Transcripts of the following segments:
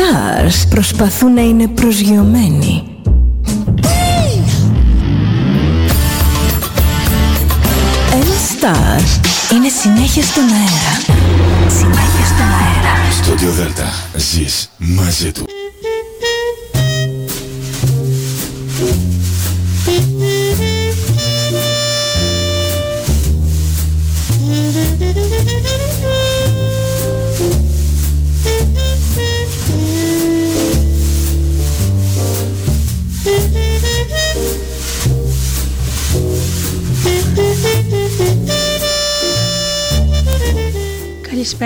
Stars προσπαθούν να είναι προσγειωμένοι. Ένα Star είναι συνέχεια στον αέρα. Συνέχεια στον αέρα. Στο Δέλτα ζεις μαζί του.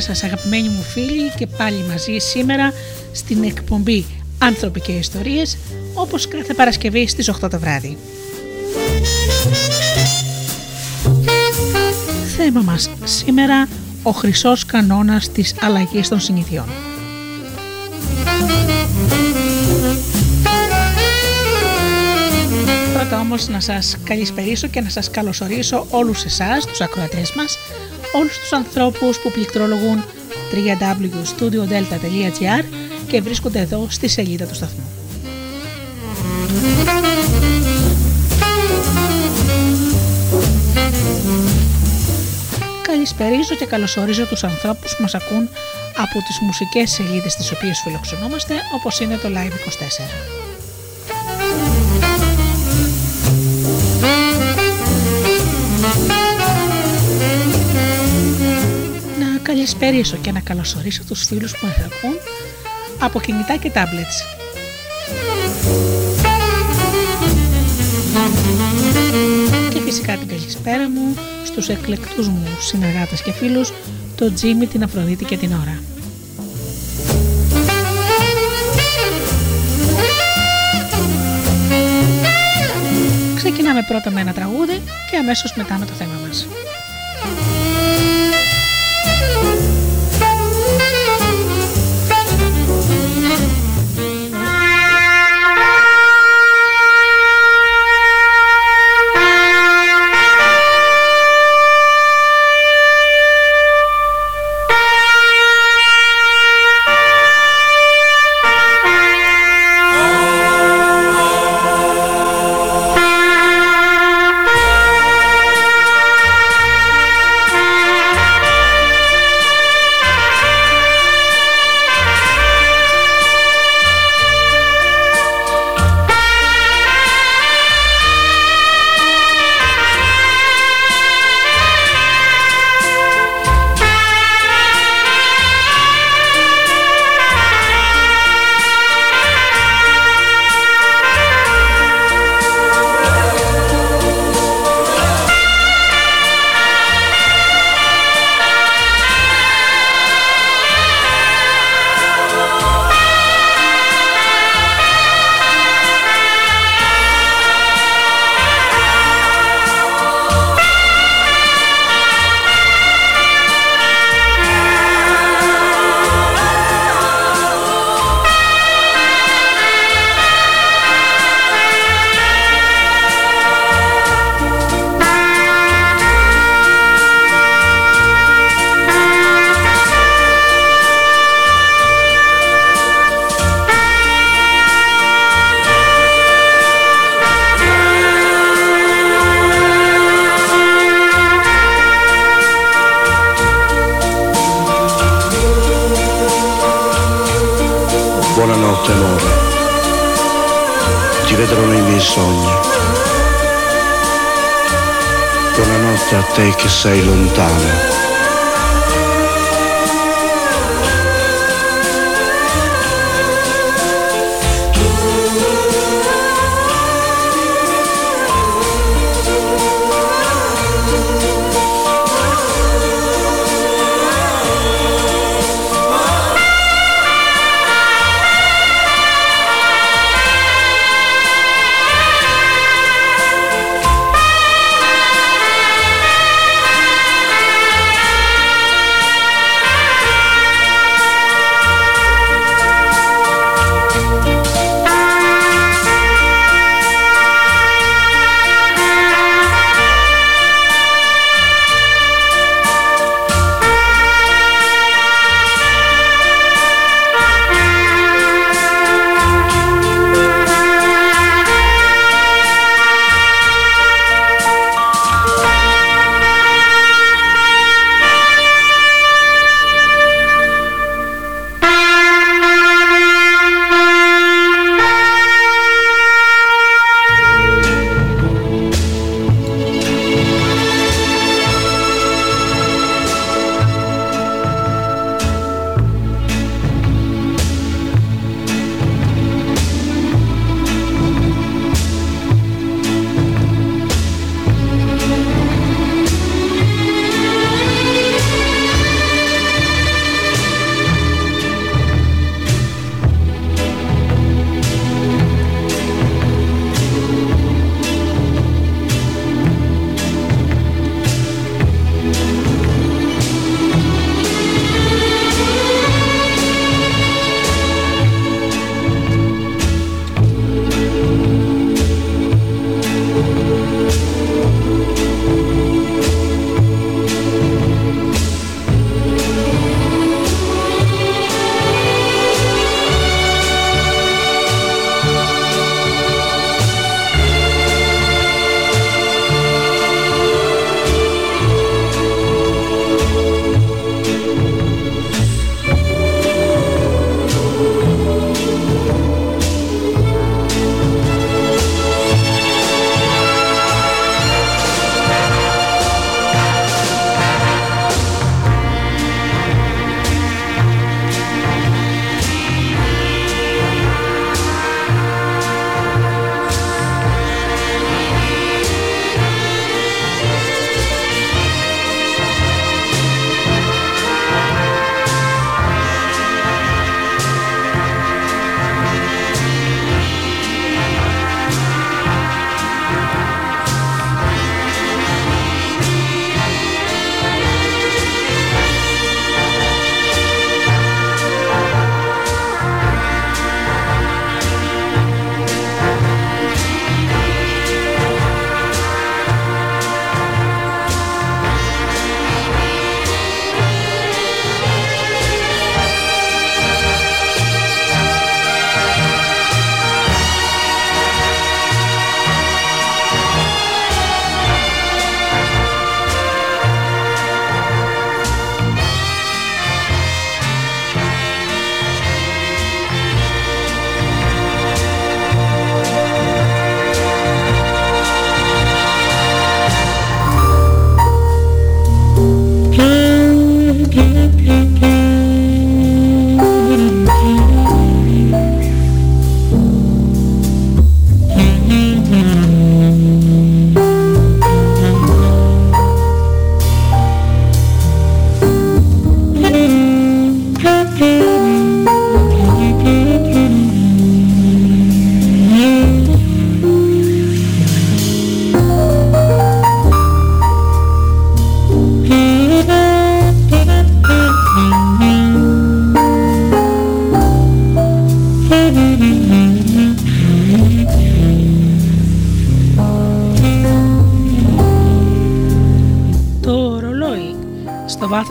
Καλησπέρα σας αγαπημένοι μου φίλοι και πάλι μαζί σήμερα στην εκπομπή «Άνθρωποι και Ιστορίες» όπως κάθε Παρασκευή στις 8 το βράδυ. Θέμα μας σήμερα ο χρυσός κανόνας της αλλαγής των συνηθιών. Πρώτα όμως να σας καλησπερίσω και να σας καλωσορίσω όλους εσάς, τους ακροατές μας, όλους τους ανθρώπους που πληκτρολογούν www.studiodelta.gr και βρίσκονται εδώ στη σελίδα του σταθμού. Καλησπερίζω και καλωσορίζω τους ανθρώπους που μας ακούν από τις μουσικές σελίδες τις οποίες φιλοξενούμαστε όπως είναι το Live24. Καλησπέρισω και να καλωσορίσω τους φίλους που ακούν από κινητά και tablets. Και φυσικά την καλησπέρα μου στους εκλεκτούς μου συνεργάτες και φίλους, το Τζίμι, την Αφροδίτη και την Ωρα. Ξεκινάμε πρώτα με ένα τραγούδι και αμέσως μετά με το θέμα μας.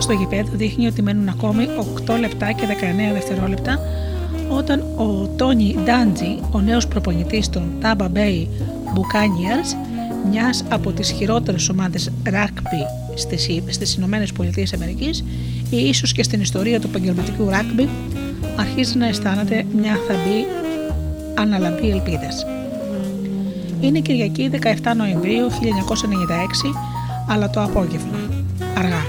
Στο βάθος του γηπέδου δείχνει ότι μένουν ακόμη 8 λεπτά και 19 δευτερόλεπτα όταν ο Τόνι Ντάντζι, ο νέος προπονητής των Tampa Bay Buccaneers, μιας από τις χειρότερες ομάδες ράκμπι στις, στις Ηνωμένες Πολιτείες Αμερικής ή ίσως και στην ιστορία του επαγγελματικού ράκμπι, αρχίζει να αισθάνεται μια θαμπή αναλαμπή ελπίδας. Είναι Κυριακή 17 Νοεμβρίου 1996, αλλά το απόγευμα, αργά.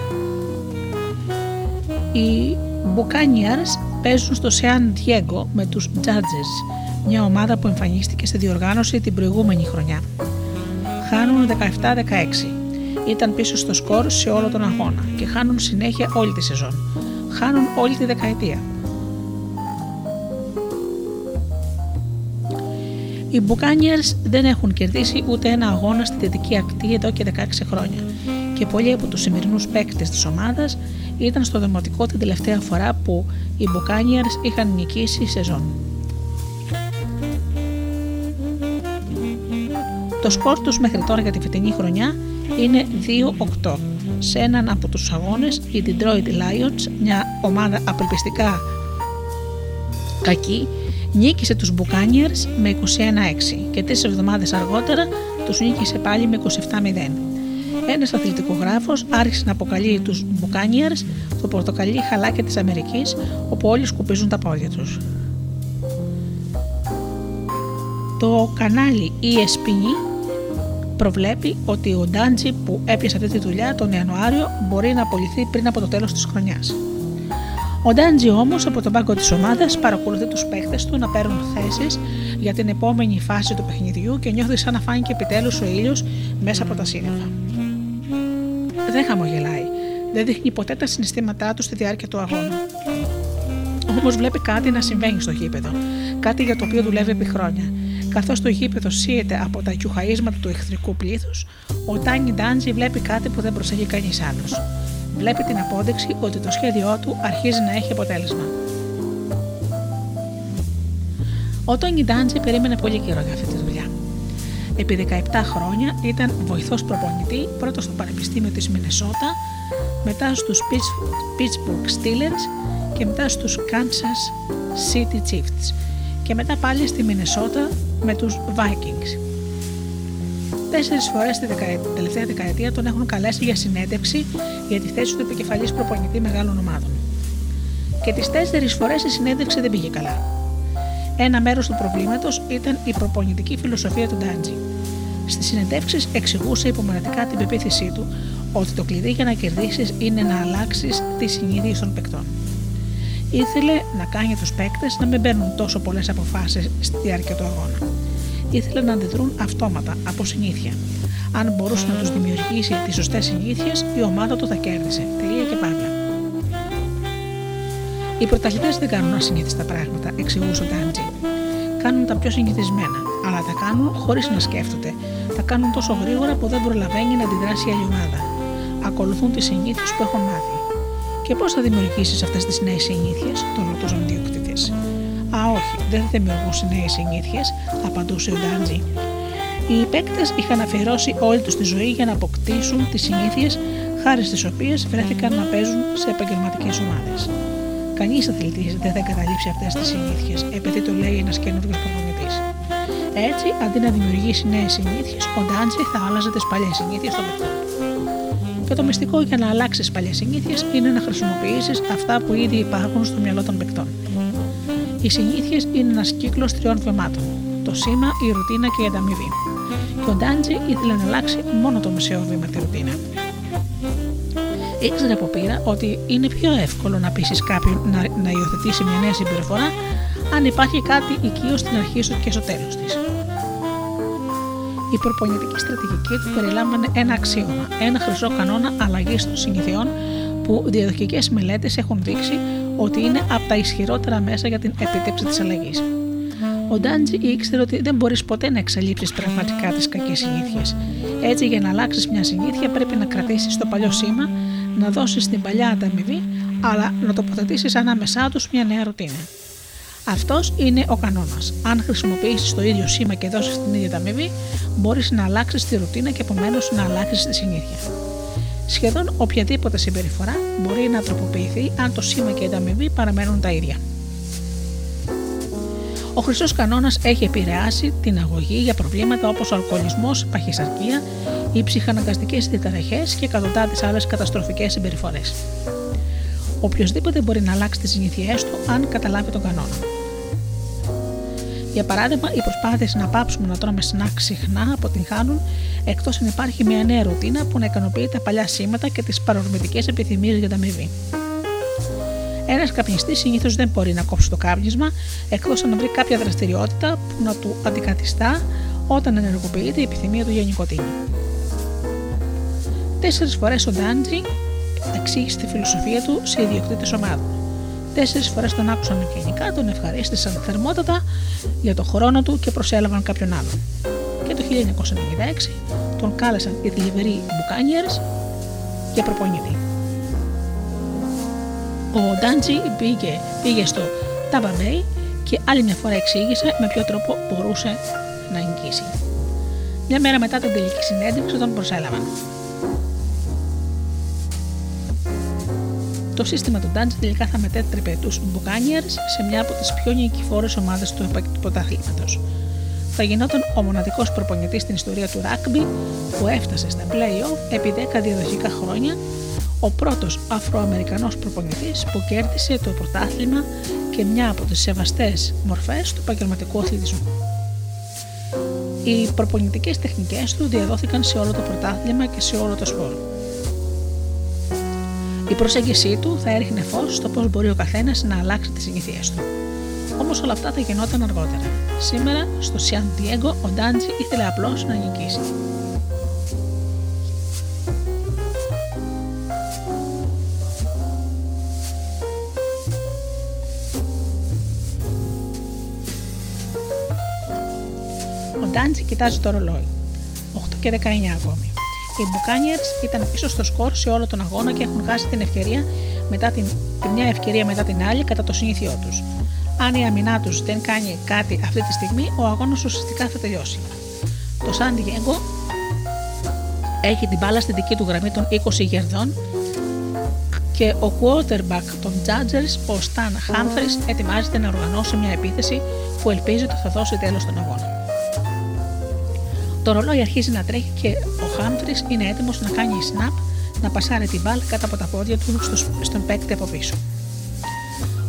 Οι Buccaneers παίζουν στο Σεάν Diego με τους Judges, μια ομάδα που εμφανίστηκε στη διοργάνωση την προηγούμενη χρονιά. Χάνουν 17-16. Ήταν πίσω στο σκορ σε όλο τον αγώνα και χάνουν συνέχεια όλη τη σεζόν. Χάνουν όλη τη δεκαετία. Οι Buccaneers δεν έχουν κερδίσει ούτε ένα αγώνα στη δυτική ακτή εδώ και 16 χρόνια και πολλοί από τους σημερινούς παίκτες της ομάδας ήταν στο δημοτικό την τελευταία φορά που οι Buccaneers είχαν νικήσει σεζόν. Το σκορ τους μέχρι τώρα για τη φετινή χρονιά είναι 2-8. Σε έναν από τους αγώνες οι Detroit Lions, μια ομάδα απελπιστικά κακή, νίκησε τους Buccaneers με 21-6 και τρεις εβδομάδες αργότερα τους νίκησε πάλι με 27-0. Ένας αθλητικογράφος άρχισε να αποκαλεί τους Buccaneers το πορτοκαλί χαλάκι της Αμερικής, όπου όλοι σκουπίζουν τα πόδια τους. Το κανάλι ESPN προβλέπει ότι ο Ντάντζι που έπιασε αυτή τη δουλειά τον Ιανουάριο μπορεί να απολυθεί πριν από το τέλος της χρονιάς. Ο Ντάντζι όμως από τον πάγκο της ομάδας παρακολουθεί τους παίχτε του να παίρνουν θέσεις για την επόμενη φάση του παιχνιδιού και νιώθει σαν να φάνηκε επιτέλους ο ήλιος μέσα από τα σύννεφα. Δεν χαμογελάει. Δεν δείχνει ποτέ τα συναισθήματά του στη διάρκεια του αγώνα. Όμω βλέπει κάτι να συμβαίνει στο γήπεδο. Κάτι για το οποίο δουλεύει επί χρόνια Καθώς το γήπεδο σύεται από τα κιουχαίσματα του εχθρικού πλήθους, ο Τάνι Ντάντζι βλέπει κάτι που δεν προσέχει κανείς άλλος. Βλέπει την απόδειξη ότι το σχέδιό του αρχίζει να έχει αποτέλεσμα. Ο Τόνι Ντάντζι περίμενε πολύ καιρό για αυτή τη δουλειά. Επί 17 χρόνια ήταν βοηθός προπονητή πρώτος στο Πανεπιστήμιο της Μινεσότα, μετά στους Pittsburgh Steelers και μετά στους Kansas City Chiefs και μετά πάλι στη Μινεσότα με τους Vikings. Τέσσερις φορές τη τελευταία δεκαετία τον έχουν καλέσει για συνέντευξη για τη θέση του επικεφαλής προπονητή μεγάλων ομάδων. Και τις τέσσερις φορές η συνέντευξη δεν πήγε καλά. Ένα μέρος του προβλήματος ήταν η προπονητική φιλοσοφία του Ντάντζι. Στις συνεντεύξεις εξηγούσε υπομονετικά την πεποίθησή του ότι το κλειδί για να κερδίσεις είναι να αλλάξεις τι συνήθειε των παικτών. Ήθελε να κάνει τους παίκτες να μην παίρνουν τόσο πολλές αποφάσεις στη διάρκεια του αγώνα. Ήθελε να αντιδρούν αυτόματα, από συνήθεια. Αν μπορούσε να τους δημιουργήσει τις σωστές συνήθειες, η ομάδα του θα κέρδισε. Τελεία και παύλα. Οι πρωταθλητές δεν κάνουν ασυνήθιστα πράγματα, εξηγούσε ο Ντάντζι. Κάνουν τα πιο συνηθισμένα, αλλά τα κάνουν χωρίς να σκέφτονται. Τα κάνουν τόσο γρήγορα που δεν προλαβαίνει να αντιδράσει η άλλη ομάδα. Ακολουθούν τις συνήθειες που έχουν μάθει. Και πώς θα δημιουργήσεις αυτές τις νέες συνήθειες, τον ρωτούσαν διοκτήτε. Α, όχι, δεν θα δημιουργούσε νέες συνήθειες, απαντούσε ο Ντάντζι. Οι παίκτες είχαν αφιερώσει όλη τους τη ζωή για να αποκτήσουν τις συνήθειες χάρη στις οποίες βρέθηκαν να παίζουν σε επαγγελματικές ομάδες. Κανείς αθλητή δεν θα εγκαταλείψει αυτές τις συνήθειες επειδή το λέει ένας καινούριο προπονητής. Έτσι, αντί να δημιουργήσει νέες συνήθειες, ο Ντάντζι θα άλλαζε τις παλιές συνήθειες των παιχτών. Και το μυστικό για να αλλάξεις παλιές συνήθειες είναι να χρησιμοποιήσεις αυτά που ήδη υπάρχουν στο μυαλό των παικτών. Οι συνήθειες είναι ένας κύκλος τριών βημάτων. Το σήμα, η ρουτίνα και η ανταμοιβή. Και ο Ντάντζι ήθελε να αλλάξει μόνο το μεσαίο βήμα τη ρουτίνα. Ήξερε από πείρα ότι είναι πιο εύκολο να πείσει κάποιον να, να υιοθετήσει μια νέα συμπεριφορά αν υπάρχει κάτι οικείο στην αρχή σου και στο τέλος της. Η προπονητική στρατηγική του περιλάμβανε ένα αξίωμα, ένα χρυσό κανόνα αλλαγής των συνηθιών που διαδοχικές μελέτες έχουν δείξει ότι είναι από τα ισχυρότερα μέσα για την επίτευξη της αλλαγής. Ο Ντάντζι ήξερε ότι δεν μπορείς ποτέ να εξαλείψεις πραγματικά τις κακές συνήθειες. Έτσι, για να αλλάξεις μια συνήθεια, πρέπει να κρατήσεις το παλιό σήμα, να δώσεις την παλιά ανταμοιβή, αλλά να τοποθετήσεις ανάμεσά τους μια νέα ρουτίνα. Αυτός είναι ο κανόνας. Αν χρησιμοποιήσεις το ίδιο σήμα και δώσεις την ίδια ανταμοιβή, μπορείς να αλλάξεις τη ρουτίνα και επομένως να αλλάξεις τη συνήθεια. Σχεδόν οποιαδήποτε συμπεριφορά μπορεί να τροποποιηθεί αν το σήμα και η ανταμοιβή παραμένουν τα ίδια. Ο χρυσό κανόνα έχει επηρεάσει την αγωγή για προβλήματα όπως ο αλκοολισμός, παχυσαρκία, οι ψυχαναγκαστικές διαταραχές και εκατοντάδες άλλες καταστροφικές συμπεριφορές. Οποιοδήποτε μπορεί να αλλάξει τις συνήθειές του αν καταλάβει τον κανόνα. Για παράδειγμα, οι προσπάθειες να πάψουμε να τρώμε σνακ συχνά αποτυγχάνουν εκτός αν υπάρχει μια νέα ρουτίνα που να ικανοποιεί τα παλιά σήματα και τις παρορμητικές επιθυμίες για τα μεβή. Ένας καπνιστής συνήθως δεν μπορεί να κόψει το κάπνισμα εκτός αν βρει κάποια δραστηριότητα που να του αντικαθιστά όταν ενεργοποιείται η επιθυμία του για νοικοτήνη. Τέσσερις φορές ο Ντάντζι εξήγησε τη φιλοσοφία του σε ιδιοκτήτες ομάδων. Τέσσερις φορές τον άκουσαν γενικά, τον ευχαρίστησαν θερμότατα για τον χρόνο του και προσέλαβαν κάποιον άλλον. Και το 1996 τον κάλεσαν οι θλιβεροί Μπουκάνιερς για προπονητή. Ο Ντάντζι πήγε, πήγε στο Τάμπα και άλλη μια φορά εξήγησε με ποιο τρόπο μπορούσε να νικήσει. Μια μέρα μετά την τελική συνέντευξη τον προσέλαβαν. Το σύστημα του Ντάντζι τελικά θα μετέτρεπε τους Μπουκάνιερς σε μια από τις πιο νικηφόρες ομάδες του πρωταθλήματος. Θα γινόταν ο μοναδικός προπονητής στην ιστορία του ράκμπι που έφτασε στα play-off επί 10 διαδοχικά χρόνια, ο πρώτος Αφροαμερικανός προπονητής που κέρδισε το πρωτάθλημα και μια από τις σεβαστές μορφές του επαγγελματικού αθλητισμού. Οι προπονητικές τεχνικές του διαδόθηκαν σε όλο το πρωτάθλημα και σε όλο το σπόρο. Η προσέγγιση του θα έριχνε φως στο πώς μπορεί ο καθένας να αλλάξει τις συνήθειές του. Όμως όλα αυτά θα γινόταν αργότερα. Σήμερα, στο Σιάν Διέγκο, ο Ντάντζι ήθελε απλώς να νικήσει. Ο Ντάντζι κοιτάζει το ρολόι. 8 και 19 ακόμη. Οι Buccaneers ήταν πίσω στο σκορ σε όλο τον αγώνα και έχουν χάσει την ευκαιρία μετά την, την μια ευκαιρία μετά την άλλη κατά το συνήθειό τους. Αν η αμυνά τους δεν κάνει κάτι αυτή τη στιγμή, ο αγώνας ουσιαστικά θα τελειώσει. Το San Diego έχει την μπάλα στην δική του γραμμή των 20 γερδών και ο quarterback των Judgers, ο Stan Humphries, ετοιμάζεται να οργανώσει μια επίθεση που ελπίζει ότι θα δώσει τέλος στον αγώνα. Το ρολόι αρχίζει να τρέχει και ο Χάμφρι είναι έτοιμος να κάνει snap, να πασάρει την μπάλ κάτω από τα πόδια του στον παίκτη από πίσω.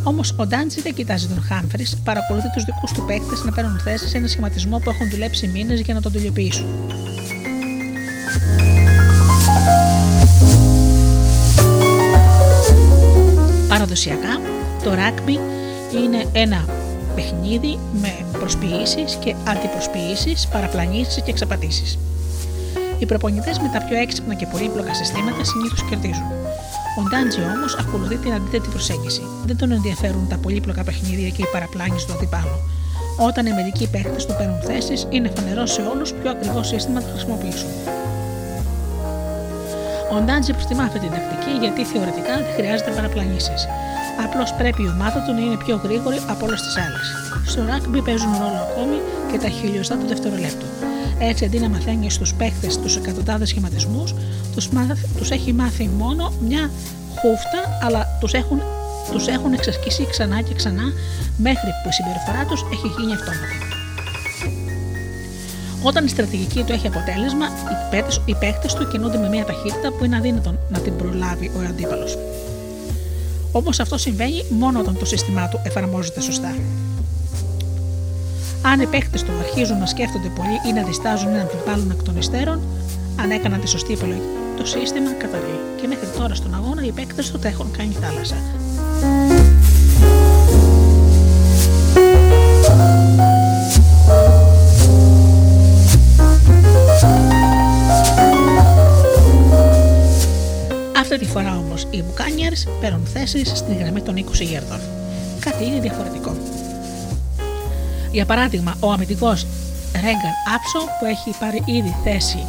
Όμως ο Ντάντζι δεν κοιτάζει τον Χάμφρι, παρακολουθεί τους δικούς του παίκτες να παίρνουν θέση σε ένα σχηματισμό που έχουν δουλέψει μήνες για να τον τελειοποιήσουν. Παραδοσιακά, το ράκμπι είναι ένα παιχνίδι με προσποιήσεις και αντιπροσποιήσει, παραπλανήσεις και εξαπατήσεις. Οι προπονητές με τα πιο έξυπνα και πολύπλοκα συστήματα συνήθως κερδίζουν. Ο Ντάντζι όμως ακολουθεί την αντίθετη προσέγγιση. Δεν τον ενδιαφέρουν τα πολύπλοκα παιχνίδια και η παραπλάνηση του αντιπάλου. Όταν οι μερικοί παίχτε του παίρνουν θέσεις, είναι φανερό σε όλους ποιο ακριβώς σύστημα θα χρησιμοποιήσουν. Ο Ντάντζι προτιμά αυτή την τακτική γιατί θεωρητικά δεν χρειάζεται παραπλανήσεις. Απλώς πρέπει η ομάδα του να είναι πιο γρήγορη από όλες τις άλλες. Στο ράκμπι παίζουν ρόλο ακόμη και τα χιλιοστά του δευτερολέπτου. Έτσι, αντί να μαθαίνει στους παίχτε τους εκατοντάδες σχηματισμούς, τους έχει μάθει μόνο μια χούφτα, αλλά τους έχουν, τους έχουν εξασκήσει ξανά και ξανά μέχρι που η συμπεριφορά τους έχει γίνει αυτόματη. Όταν η στρατηγική του έχει αποτέλεσμα, οι παίχτε του κινούνται με μια ταχύτητα που είναι αδύνατον να την προλάβει ο αντίπαλος. Όμως αυτό συμβαίνει μόνο όταν το σύστημά του εφαρμόζεται σωστά. Αν οι παίχτες του αρχίζουν να σκέφτονται πολύ ή να διστάζουν ή να αμφιβάλλουν εκ των υστέρων, αν έκαναν τη σωστή επιλογή, το σύστημα καταρρεί και μέχρι τώρα στον αγώνα οι παίκτες του τα έχουν κάνει θάλασσα. Αυτή τη φορά όμως οι Buccaneers παίρνουν θέσεις στη γραμμή των 20 γέρδων. Κάτι είναι διαφορετικό. Για παράδειγμα, ο αμυντικός Ρέγκαν Άψο που έχει πάρει ήδη θέση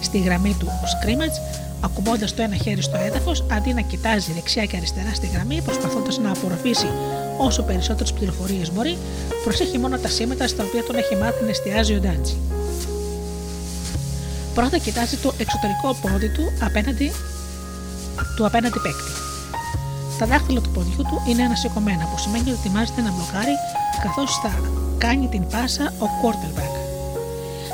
στη γραμμή του scrimmage, ακουμπώντας το ένα χέρι στο έδαφος, αντί να κοιτάζει δεξιά και αριστερά στη γραμμή, προσπαθώντας να απορροφήσει όσο περισσότερες πληροφορίες μπορεί, προσέχει μόνο τα σήματα στα οποία τον έχει μάθει να εστιάζει ο Ντάντζι. Πρώτα κοιτάζει το εξωτερικό πόδι του απέναντι του απέναντι παίκτη. Τα δάχτυλα του ποδιού του είναι ανασηκωμένα, που σημαίνει ότι ετοιμάζεται να μπλοκάρει καθώς θα κάνει την πάσα ο quarterback.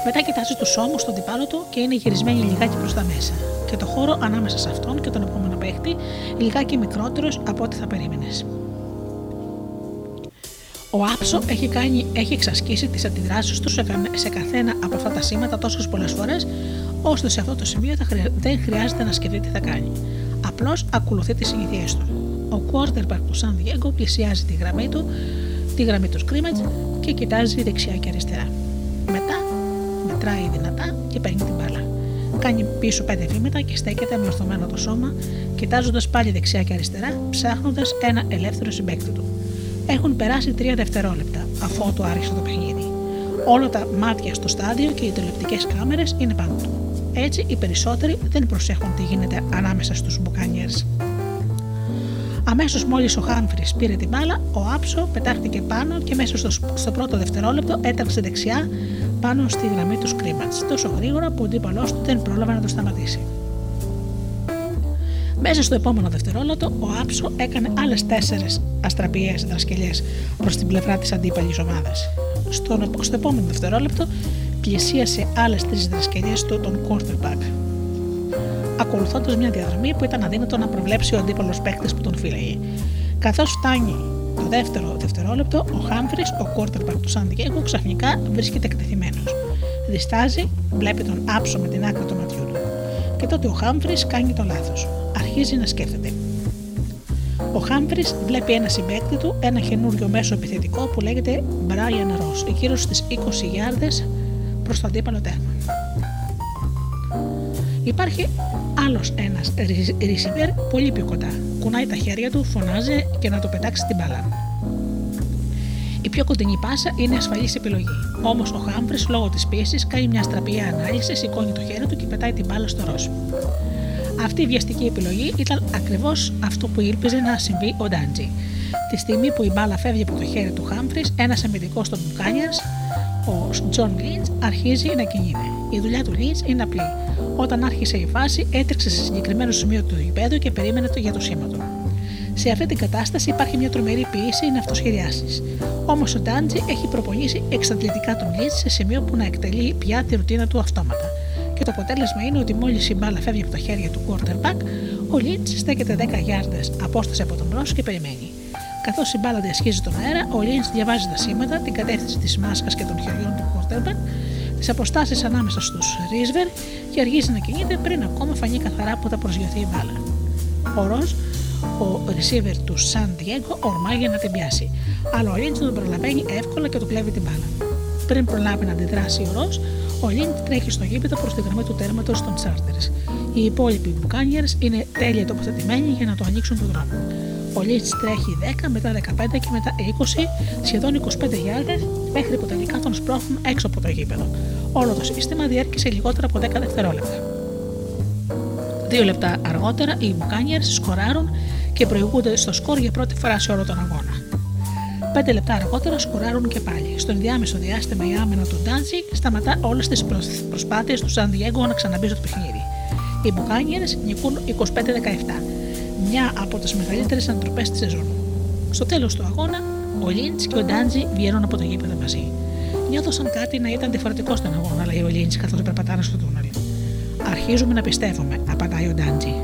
Μετά κοιτάζει τους ώμους στον τυπάλο του και είναι γυρισμένη λιγάκι προς τα μέσα. Και το χώρο ανάμεσα σε αυτόν και τον επόμενο παίχτη λιγάκι μικρότερος από ό,τι θα περίμενες. Ο Άψο έχει, κάνει, έχει εξασκήσει τις αντιδράσεις του σε καθένα από αυτά τα σήματα τόσες πολλές φορές, ώστε σε αυτό το σημείο δεν χρειάζεται να σκεφτεί τι θα κάνει. Απλώς ακολουθεί τις συνήθειέ του. Ο quarterback του Σαν Diego πλησιάζει τη γραμμή του, τη γραμμή του scrimmage και κοιτάζει δεξιά και αριστερά. Μετά μετράει δυνατά και παίρνει την μπάλα. Κάνει πίσω πέντε βήματα και στέκεται με ορθωμένο το σώμα, κοιτάζοντας πάλι δεξιά και αριστερά, ψάχνοντας ένα ελεύθερο συμπέκτη του. Έχουν περάσει τρία δευτερόλεπτα αφού του άρχισε το παιχνίδι. Όλα τα μάτια στο στάδιο και οι τηλεοπτικές κάμερες είναι πάνω του. Έτσι, οι περισσότεροι δεν προσέχουν τι γίνεται ανάμεσα στους Μπουκάνιερ. Αμέσως μόλις ο Χάμφρι πήρε την μπάλα, ο Άψο πετάχτηκε πάνω και μέσα στο, στο πρώτο δευτερόλεπτο κοίταξε δεξιά πάνω στη γραμμή του scrimmage, τόσο γρήγορα που ο αντίπαλός του δεν πρόλαβε να το σταματήσει. Μέσα στο επόμενο δευτερόλεπτο, ο Άψο έκανε άλλες τέσσερις αστραπιές δρασκελιέ προς την πλευρά της αντίπαλης ομάδας. Στο, στο επόμενο δευτερόλεπτο, πλησίασε άλλες τρεις δρασκελιέ του τον quarterback, ακολουθώντας μια διαδρομή που ήταν αδύνατο να προβλέψει ο αντίπαλος παίκτης που τον φύλαγε. Καθώς φτάνει το δεύτερο δευτερόλεπτο, ο Χάμφρι, ο quarterback του Σαν ξαφνικά βρίσκεται εκτεθειμένος. Διστάζει, βλέπει τον άψο με την άκρη του ματιού του. Και τότε ο Χάμφρι κάνει το λάθος. Αρχίζει να σκέφτεται. Ο Χάμφρι βλέπει ένα συμπέκτη του, ένα καινούριο μέσο επιθετικό που λέγεται Brian Ross, γύρω στις 20 γιάρδε προς το αντίπαλο τέρμα. Υπάρχει άλλος ένας receiver πολύ πιο κοντά. Κουνάει τα χέρια του, φωνάζει και να το πετάξει την μπάλα. Η πιο κοντινή πάσα είναι ασφαλής επιλογή. Όμως ο Χάμπρι, λόγω της πίεσης, κάνει μια στραπιά ανάλυση, σηκώνει το χέρι του και πετάει την μπάλα στο ροζ. Αυτή η βιαστική επιλογή ήταν ακριβώς αυτό που ήλπιζε να συμβεί ο Ντάντζι. Τη στιγμή που η μπάλα φεύγει από το χέρι του Χάμφρι, ένας αμυντικός των Μπουκάνιερ, ο Τζον Λιντς, αρχίζει να κινείται. Η δουλειά του Λιντς είναι απλή. Όταν άρχισε η φάση, έτρεξε σε συγκεκριμένο σημείο του γηπέδου και περίμενε το για το σήμα του. Σε αυτή την κατάσταση υπάρχει μια τρομερή πίεση να αυτοσχεδιάσει. Όμως ο Ντάντζι έχει προπονήσει εξαντλητικά τον Λιντς σε σημείο που να εκτελεί πια τη ρουτίνα του αυτόματα. Και το αποτέλεσμα είναι ότι μόλις η μπάλα φεύγει από τα χέρια του quarterback, ο Λίτ στέκεται 10 γιάρδες απόσταση από τον Ρώσο και περιμένει. Καθώς η μπάλα διασχίζει τον αέρα, ο Λίτ διαβάζει τα σήματα, την κατεύθυνση της μάσκας και των χεριών του quarterback τις αποστάσεις ανάμεσα στους Ρίσβερ και αργήσει να κινείται πριν ακόμα φανεί καθαρά που θα προσγειωθεί η μπάλα. Ο Ροζ, ο receiver του Σαν Diego, ορμάει για να την πιάσει, αλλά ο Λίντ τον προλαβαίνει εύκολα και του κλέβει την μπάλα. Πριν προλάβει να αντιδράσει ο Ροζ, ο Λιντς τρέχει στο γήπεδο προς τη γραμμή του τέρματος των Τσάρτζερς. Οι υπόλοιποι Μπουκάνιερ είναι τέλεια τοποθετημένοι για να του ανοίξουν τον δρόμο. Ο Λιντς τρέχει 10, μετά 15 και μετά 20, σχεδόν 25 γιάρδες, μέχρι που τελικά τον σπρώχνουν έξω από το γήπεδο. Όλο το σύστημα διήρκεσε λιγότερα από 10 δευτερόλεπτα. Δύο λεπτά αργότερα οι Μπουκάνιερ σκοράρουν και προηγούνται στο σκορ για πρώτη φορά σε όλο τον αγώνα. Πέντε λεπτά αργότερα σκοράρουν και πάλι. Στο ενδιάμεσο διάστημα η άμυνα του Ντάντζι σταματά όλες τις προσπάθειες του Σαν Διέγκο να ξαναμπεί στο παιχνίδι. Οι Μπουκάνιερ νικούν 25-17 μια από τις μεγαλύτερες ανατροπές της σεζόν. Στο τέλος του αγώνα, ο Λιντς και ο Ντάντζι βγαίνουν από το γήπεδο μαζί. Νιώθω σαν κάτι να ήταν διαφορετικό στον αγώνα, λέει ο Λιντς καθώς περπατάνε στο τούνελ. Αρχίζουμε να πιστεύουμε, απαντάει ο Ντάντζι.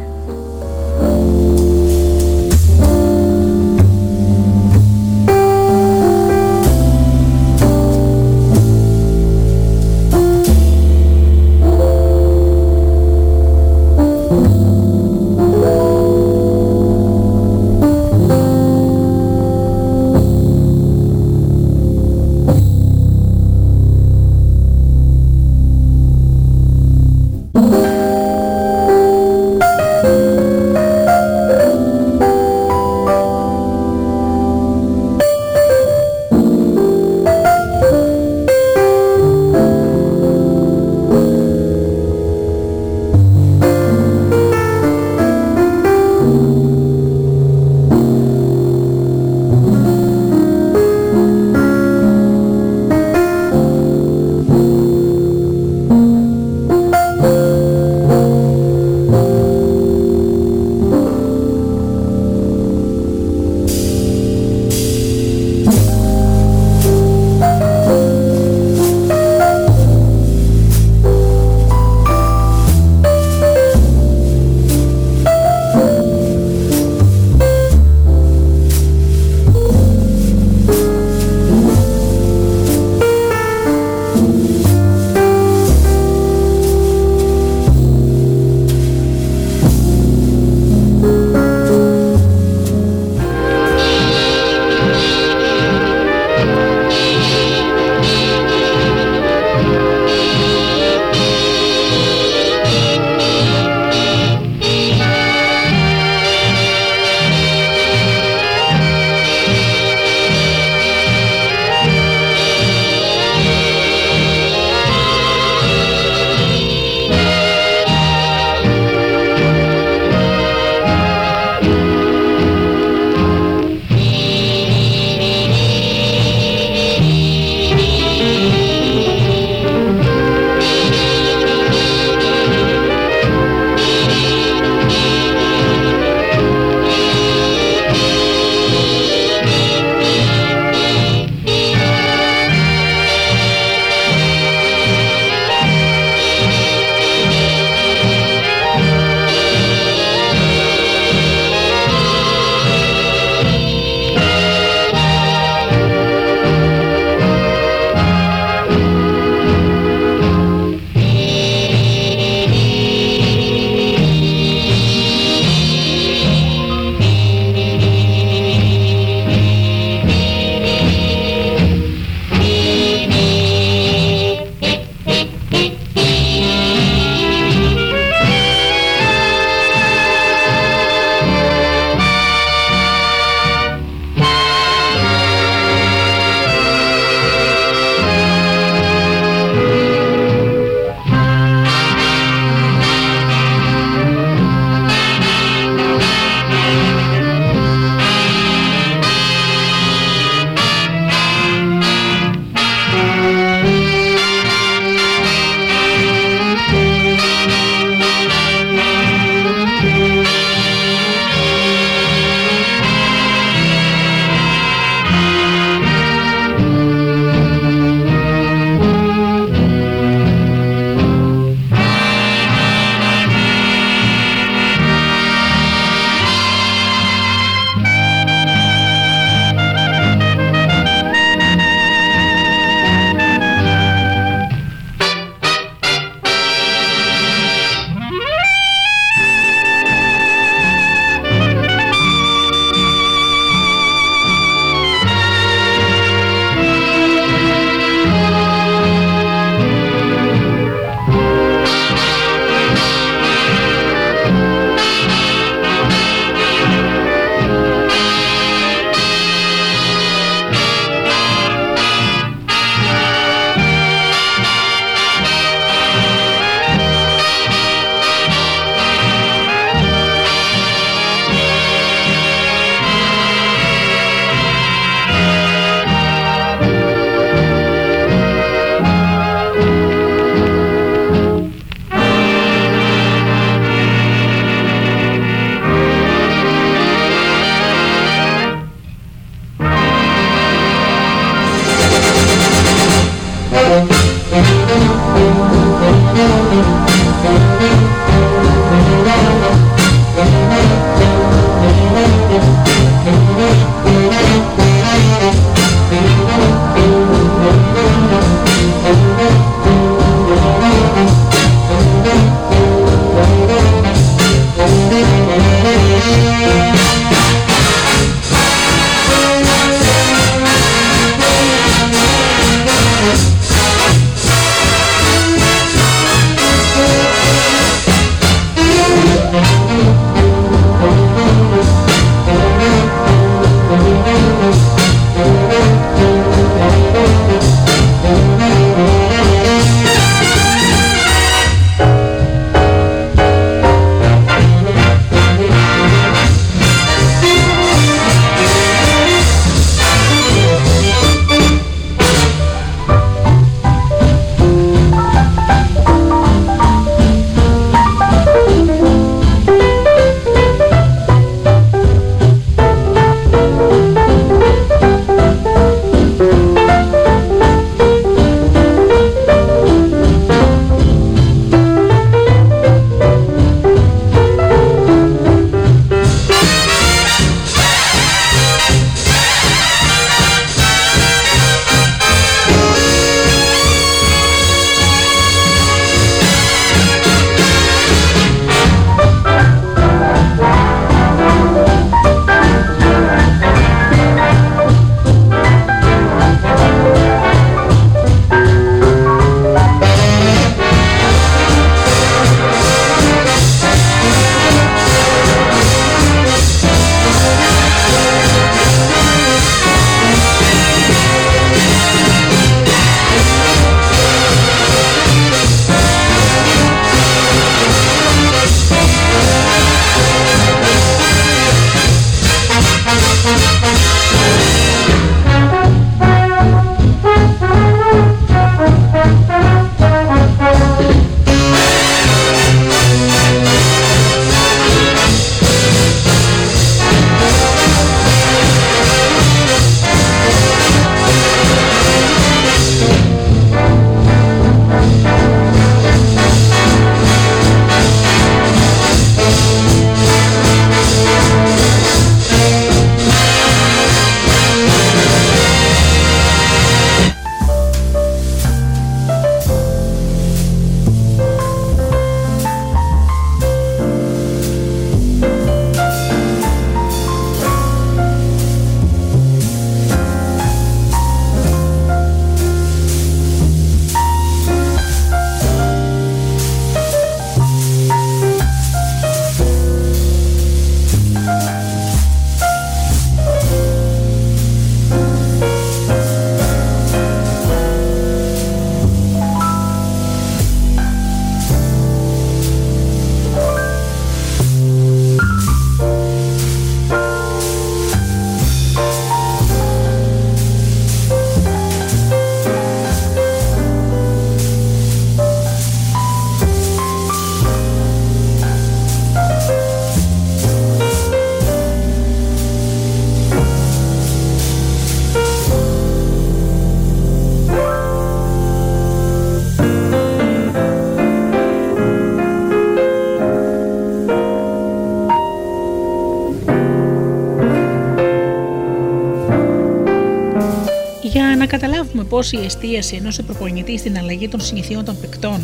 Πώς η εστίαση ενός προπονητή στην αλλαγή των συνηθιών των παικτών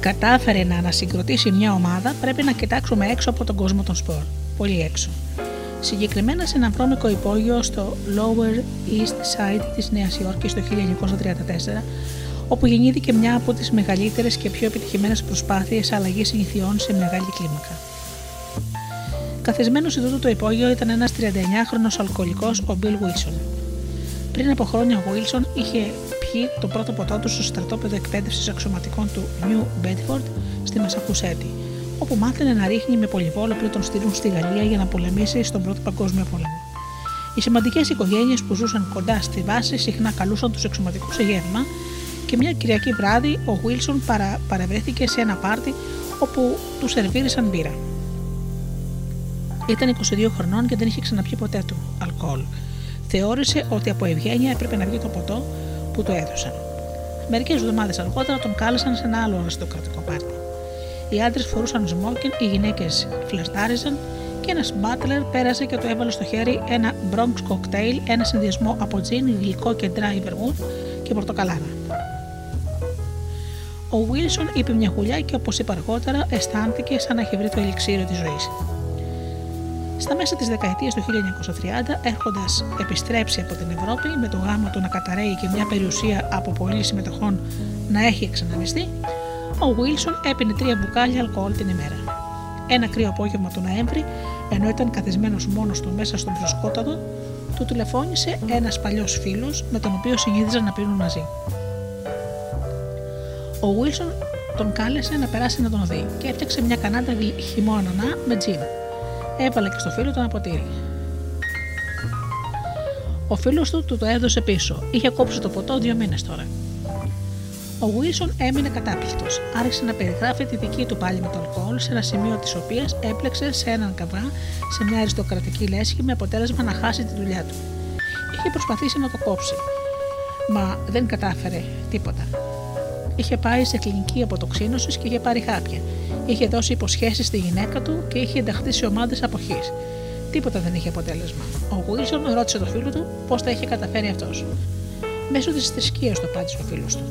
κατάφερε να ανασυγκροτήσει μια ομάδα, πρέπει να κοιτάξουμε έξω από τον κόσμο των σπορ. Πολύ έξω. Συγκεκριμένα σε ένα βρώμικο υπόγειο στο Lower East Side της Νέας Υόρκης το 1934, όπου γεννήθηκε μια από τις μεγαλύτερες και πιο επιτυχημένες προσπάθειες αλλαγής συνηθιών σε μεγάλη κλίμακα. Καθισμένο σε τούτο το υπόγειο ήταν ένας 39χρονο αλκοολικός, ο Bill Wilson. Πριν από χρόνια, ο Wilson είχε πιει το πρώτο ποτό του στο στρατόπεδο εκπαίδευσης αξιωματικών του New Bedford στη Μασαχουσέτη, όπου μάθαινε να ρίχνει με πολυβόλο πριν τον στείλουν στη Γαλλία για να πολεμήσει στον Πρώτο Παγκόσμιο Πόλεμο. Οι σημαντικές οικογένειες που ζούσαν κοντά στη βάση συχνά καλούσαν τους εξωματικού σε γεύμα και μια Κυριακή βράδυ ο Wilson παρα, παρευρέθηκε σε ένα πάρτι όπου του σερβίρισαν μπύρα. Ήταν 22 χρονών και δεν είχε ξαναπιεί ποτέ του αλκοόλ. Θεώρησε ότι από ευγένεια έπρεπε να βγει το ποτό που του έδωσαν. Μερικές εβδομάδες αργότερα τον κάλεσαν σε ένα άλλο αριστοκρατικό πάρτι. Οι άντρες φορούσαν σμόκιν, οι γυναίκες φλερτάριζαν και ένας μπάτλερ πέρασε και του έβαλε στο χέρι ένα Bronx cocktail, ένα συνδυασμό από τζιν, γλυκό και dry vermouth και πορτοκαλάδα. Ο Βίλσον είπε μια γουλιά και όπως είπα αργότερα, αισθάνθηκε σαν να έχει βρει το ελιξίριο της ζωής. Στα μέσα της δεκαετίας του 1930, έχοντας επιστρέψει από την Ευρώπη με το γάμο του να καταραίει και μια περιουσία από πολλή συμμετοχών να έχει εξαναμιστεί, ο Βίλσον έπινε τρία μπουκάλια αλκοόλ την ημέρα. Ένα κρύο απόγευμα του Νοέμβρη, ενώ ήταν καθισμένος μόνος του μέσα στον προσκόταδο, του τηλεφώνησε ένας παλιός φίλος με τον οποίο συνήθιζαν να πίνουν μαζί. Ο Βίλσον τον κάλεσε να περάσει να τον δει και έφτιαξε μια κανάτα χειμώνα με τζιν. Έβαλε και στο φίλο του ένα ποτήρι. Ο φίλος του του το έδωσε πίσω. Είχε κόψει το ποτό δύο μήνες τώρα. Ο Βίλσον έμεινε κατάπληκτος. Άρχισε να περιγράφει τη δική του πάλι με το αλκοόλ σε ένα σημείο της οποίας έπλεξε σε έναν καβά σε μια αριστοκρατική λέσχη με αποτέλεσμα να χάσει τη δουλειά του. Είχε προσπαθήσει να το κόψει, μα δεν κατάφερε τίποτα. Είχε πάει σε κλινική αποτοξίνωσης και είχε πάρει χάπια. Είχε δώσει υποσχέσεις στη γυναίκα του και είχε ενταχθεί σε ομάδες αποχής. Τίποτα δεν είχε αποτέλεσμα. Ο Γουίλσον ρώτησε το φίλο του πώς τα είχε καταφέρει αυτός. Μέσω της θρησκείας το απάντησε ο φίλος του.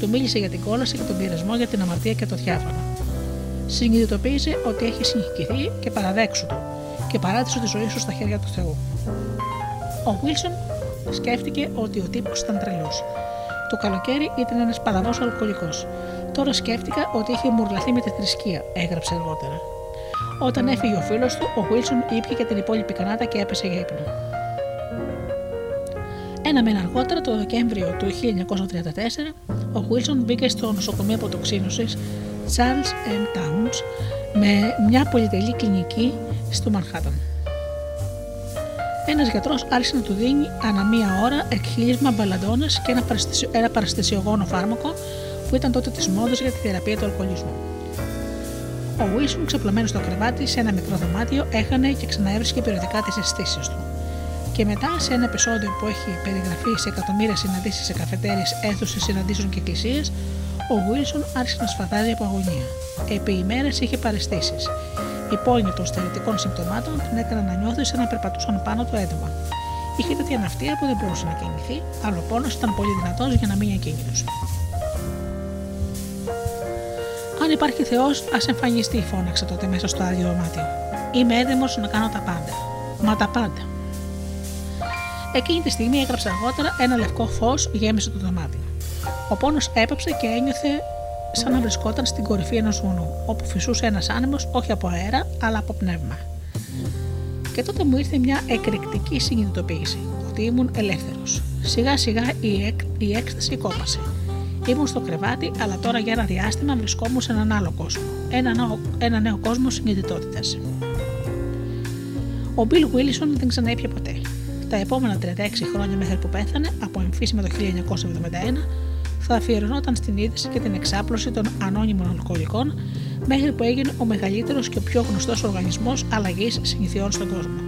Του μίλησε για την κόλαση και τον πειρασμό για την αμαρτία και το διάφανο. Συνειδητοποίησε ότι έχει συγχυθεί και παραδέξου του και παράτησε τη ζωή σου στα χέρια του Θεού. Ο Βίλσον σκέφτηκε ότι ο τύπος ήταν τρελός. Το καλοκαίρι ήταν ένας παραδό αλκοολικός. Τώρα σκέφτηκα ότι είχε μουρλαθεί με τη θρησκεία, έγραψε αργότερα. Όταν έφυγε ο φίλος του, ο Βίλσον ήπια και την υπόλοιπη κανάτα και έπεσε για ύπνο. Ένα μήνα αργότερα, το Δεκέμβριο του 1934, ο Βίλσον μπήκε στο νοσοκομείο αποτοξίνωσης Charles M. Towns με μια πολυτελή κλινική στο Μανχάταν. Ένας γιατρός άρχισε να του δίνει ανά μία ώρα εκχύλισμα μπαλαντώνε και ένα, ένα παραστασιογόνο φάρμακο που ήταν τότε της μόδας για τη θεραπεία του αλκοολισμού. Ο Βίλσον, ξαπλωμένο στο κρεβάτι σε ένα μικρό δωμάτιο, έχανε και ξαναέβρισκε περιοδικά τις αισθήσεις του. Και μετά, σε ένα επεισόδιο που έχει περιγραφεί σε εκατομμύρια συναντήσεις σε καφετέρειες, αίθουσες συναντήσεων και εκκλησίες, ο Βίλσον άρχισε να σφαδάζει από αγωνία. Επί ημέρε είχε παρεστήσει. Η πόνη των στερετικών συμπτωμάτων την έκαναν να νιώθει σαν να περπατούσαν πάνω του έντομα. Είχε τέτοια ναυτία που δεν μπορούσε να κινηθεί, αλλά ο πόνος ήταν πολύ δυνατός για να μείνει ακίνητος. Αν υπάρχει Θεός, ας εμφανιστεί, φώναξε τότε μέσα στο άδειο δωμάτιο. Είμαι έτοιμος να κάνω τα πάντα. Μα τα πάντα. Εκείνη τη στιγμή έγραψε αργότερα ένα λευκό φως γέμισε το δωμάτιο. Ο πόνος έπαψε και ένιωθε σαν να βρισκόταν στην κορυφή ενός βουνού, όπου φυσούσε ένας άνεμος όχι από αέρα, αλλά από πνεύμα. Και τότε μου ήρθε μια εκρηκτική συνειδητοποίηση, ότι ήμουν ελεύθερος. Σιγά σιγά η, εκ, η έκσταση κόπασε. Ήμουν στο κρεβάτι, αλλά τώρα για ένα διάστημα βρισκόμουν σε έναν άλλο κόσμο. Ένα νέο, ένα νέο κόσμο συνειδητότητας. Ο Μπιλ Βίλισον δεν ξαναήπια ποτέ. Τα επόμενα 36 χρόνια μέχρι που πέθανε, από εμφύσιμα το 1971, θα αφιερωνόταν στην είδηση και την εξάπλωση των ανώνυμων αλκοολικών μέχρι που έγινε ο μεγαλύτερος και ο πιο γνωστός οργανισμός αλλαγής συνηθιών στον κόσμο.